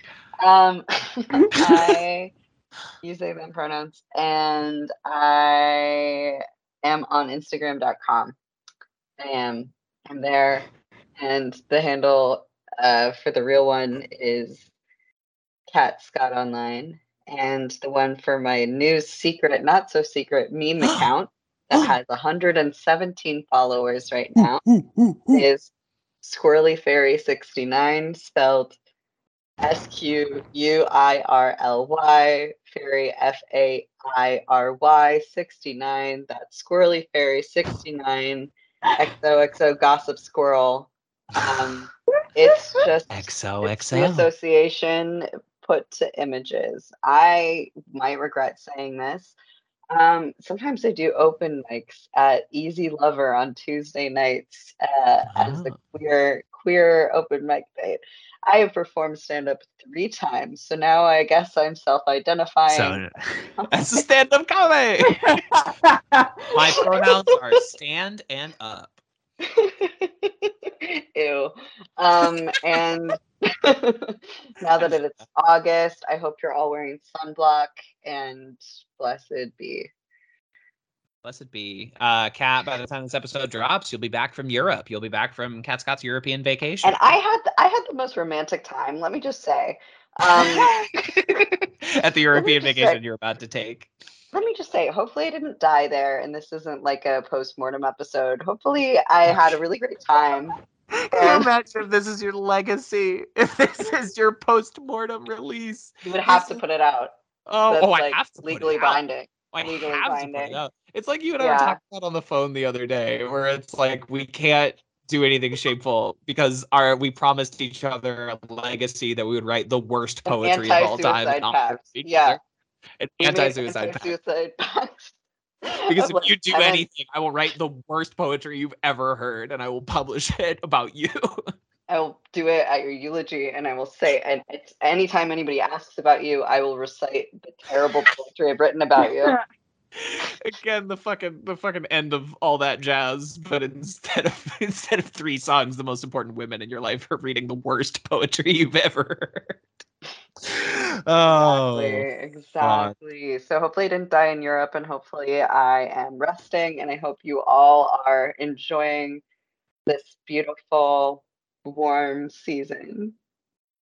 Um, (laughs) I use they them pronouns, and I am on Instagram.com. I am. I'm there, and the handle uh, for the real one is Kat Scott Online, and the one for my new secret, not so secret meme (gasps) account that has 117 followers right now is Squirrely Fairy 69, spelled S Q U I R L Y Fairy F A I R Y 69. That's Squirrely Fairy 69. XOXO Gossip Squirrel. Um, it's just it's the association put to images. I might regret saying this. Um, sometimes I do open mics at Easy Lover on Tuesday nights uh, as the Oh. queer queer open mic night. I have performed stand up three times, so now I guess I'm self-identifying. So (laughs) that's a stand-up comedy. (laughs) My pronouns are stand and up. (laughs) Ew. Um, and (laughs) now that it's August, I hope you're all wearing sunblock and blessed be. Blessed be. Uh Kat, by the time this episode drops, you'll be back from Europe. You'll be back from Kat Scott's European vacation. And I had I had the most romantic time. Let me just say. Um, (laughs) At the European just say- vacation you're about to take. Let me just say, hopefully I didn't die there, and this isn't like a post-mortem episode. Hopefully I (laughs) had a really great time. Can And- imagine if this is your legacy? (laughs) If this is your post-mortem release? You would have to put it out. Oh, That's oh I like have to it legally out. binding. Oh, I legally have to put it out. It's like you and I were talking about on the phone the other day, where it's like we can't do anything shameful because our we promised each other a legacy that we would write the worst poetry of all time. not pact. hurt each Yeah. other. An anti-suicide anti-suicide pact. (laughs) Because if you do then- anything, I will write the worst poetry you've ever heard, and I will publish (laughs) it about you. I will do it at your eulogy, and I will say, and it's anytime anybody asks about you, I will recite the terrible poetry I've written about you. (laughs) Again, the fucking the fucking end of all that jazz, but instead of instead of three songs, the most important women in your life are reading the worst poetry you've ever heard. (laughs) Oh, Exactly, exactly. So hopefully I didn't die in Europe, and hopefully I am resting, and I hope you all are enjoying this beautiful, warm season.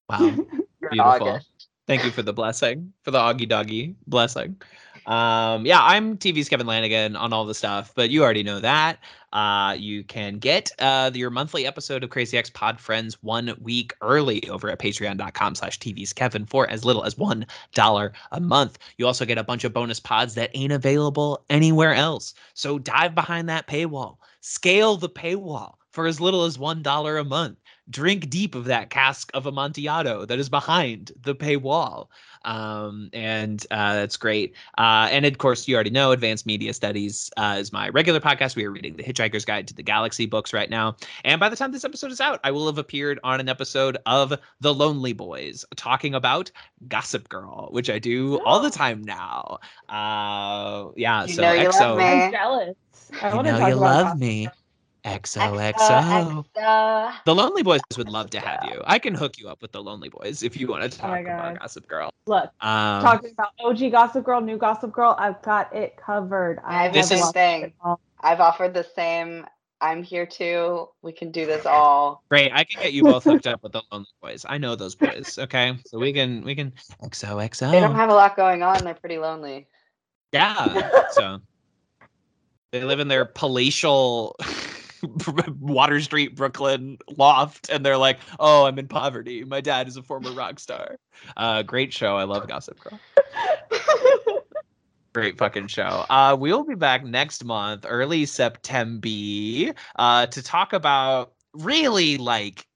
wow. (laughs) Beautiful. August. Thank you for the blessing, for the Augie Doggy blessing. Um, yeah, I'm TV's Kevin Lanigan on all the stuff, but you already know that. Uh, you can get uh, your monthly episode of Crazy Ex Pod Friends one week early over at patreon.com slash TV's Kevin for as little as one dollar a month. You also get a bunch of bonus pods that ain't available anywhere else. So dive behind that paywall, scale the paywall for as little as one dollar a month drink deep of that cask of Amontillado that is behind the paywall. Um, and uh, that's great. Uh, and of course, you already know Advanced Media Studies uh, is my regular podcast. We are reading The Hitchhiker's Guide to the Galaxy books right now. And by the time this episode is out, I will have appeared on an episode of The Lonely Boys talking about Gossip Girl, which I do all the time now. Uh, yeah, You so know you love EXO. me. I'm jealous. I You want to know talk you about love Gossip me. Girl. XOXO. XOXO. The Lonely Boys would love to have you. I can hook you up with the Lonely Boys if you want to Oh talk my about Gossip Girl. Look, Um, talking about OG Gossip Girl, new Gossip Girl, I've got it covered. I I've This have is- thing. I've offered the same. I'm here too. We can do this all. great. I can get you both hooked up with the Lonely Boys. I know those boys. Okay, so we can we can XOXO. They don't have a lot going on. They're pretty lonely. yeah. So (laughs) they live in their palatial (laughs) Water Street, Brooklyn loft, and they're like, "Oh, I'm in poverty. My dad is a former rock star." Uh, great show. I love Gossip Girl. (laughs) Great fucking show. Uh, we'll be back next month, early September, uh, to talk about really like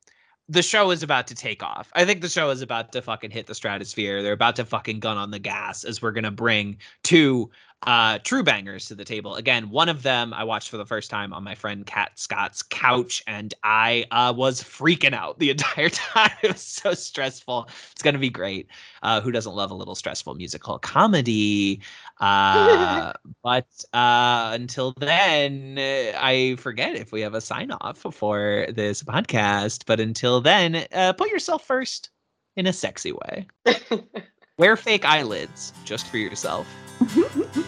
the show is about to take off. I think the show is about to fucking hit the stratosphere. They're about to fucking gun on the gas as we're gonna bring two uh true bangers to the table. Again, one of them I watched for the first time on my friend Kat Scott's couch, and I uh was freaking out the (laughs) entire time. It was so stressful. It's gonna be great. Uh who doesn't love a little stressful musical comedy? Uh but uh until then I forget if we have a sign off for this podcast. But until then, uh put yourself first in a sexy way. (laughs) Wear fake eyelids just for yourself. (laughs)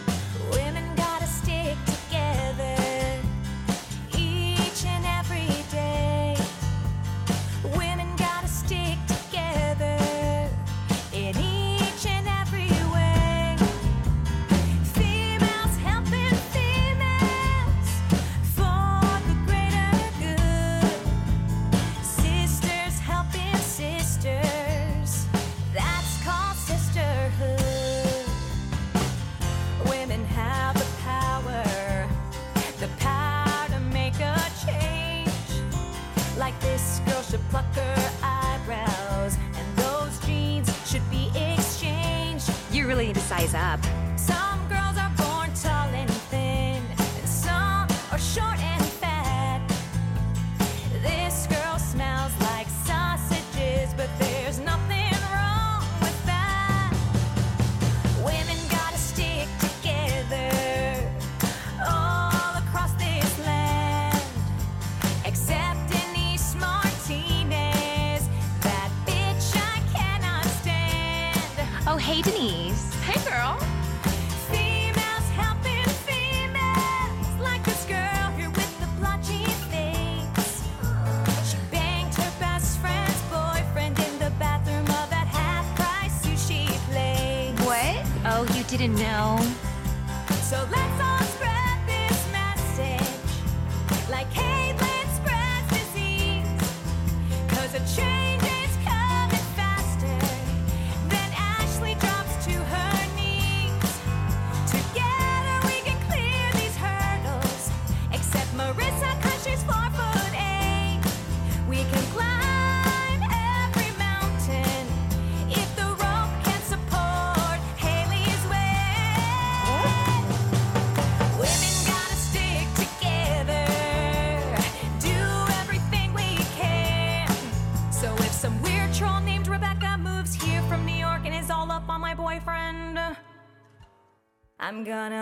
gonna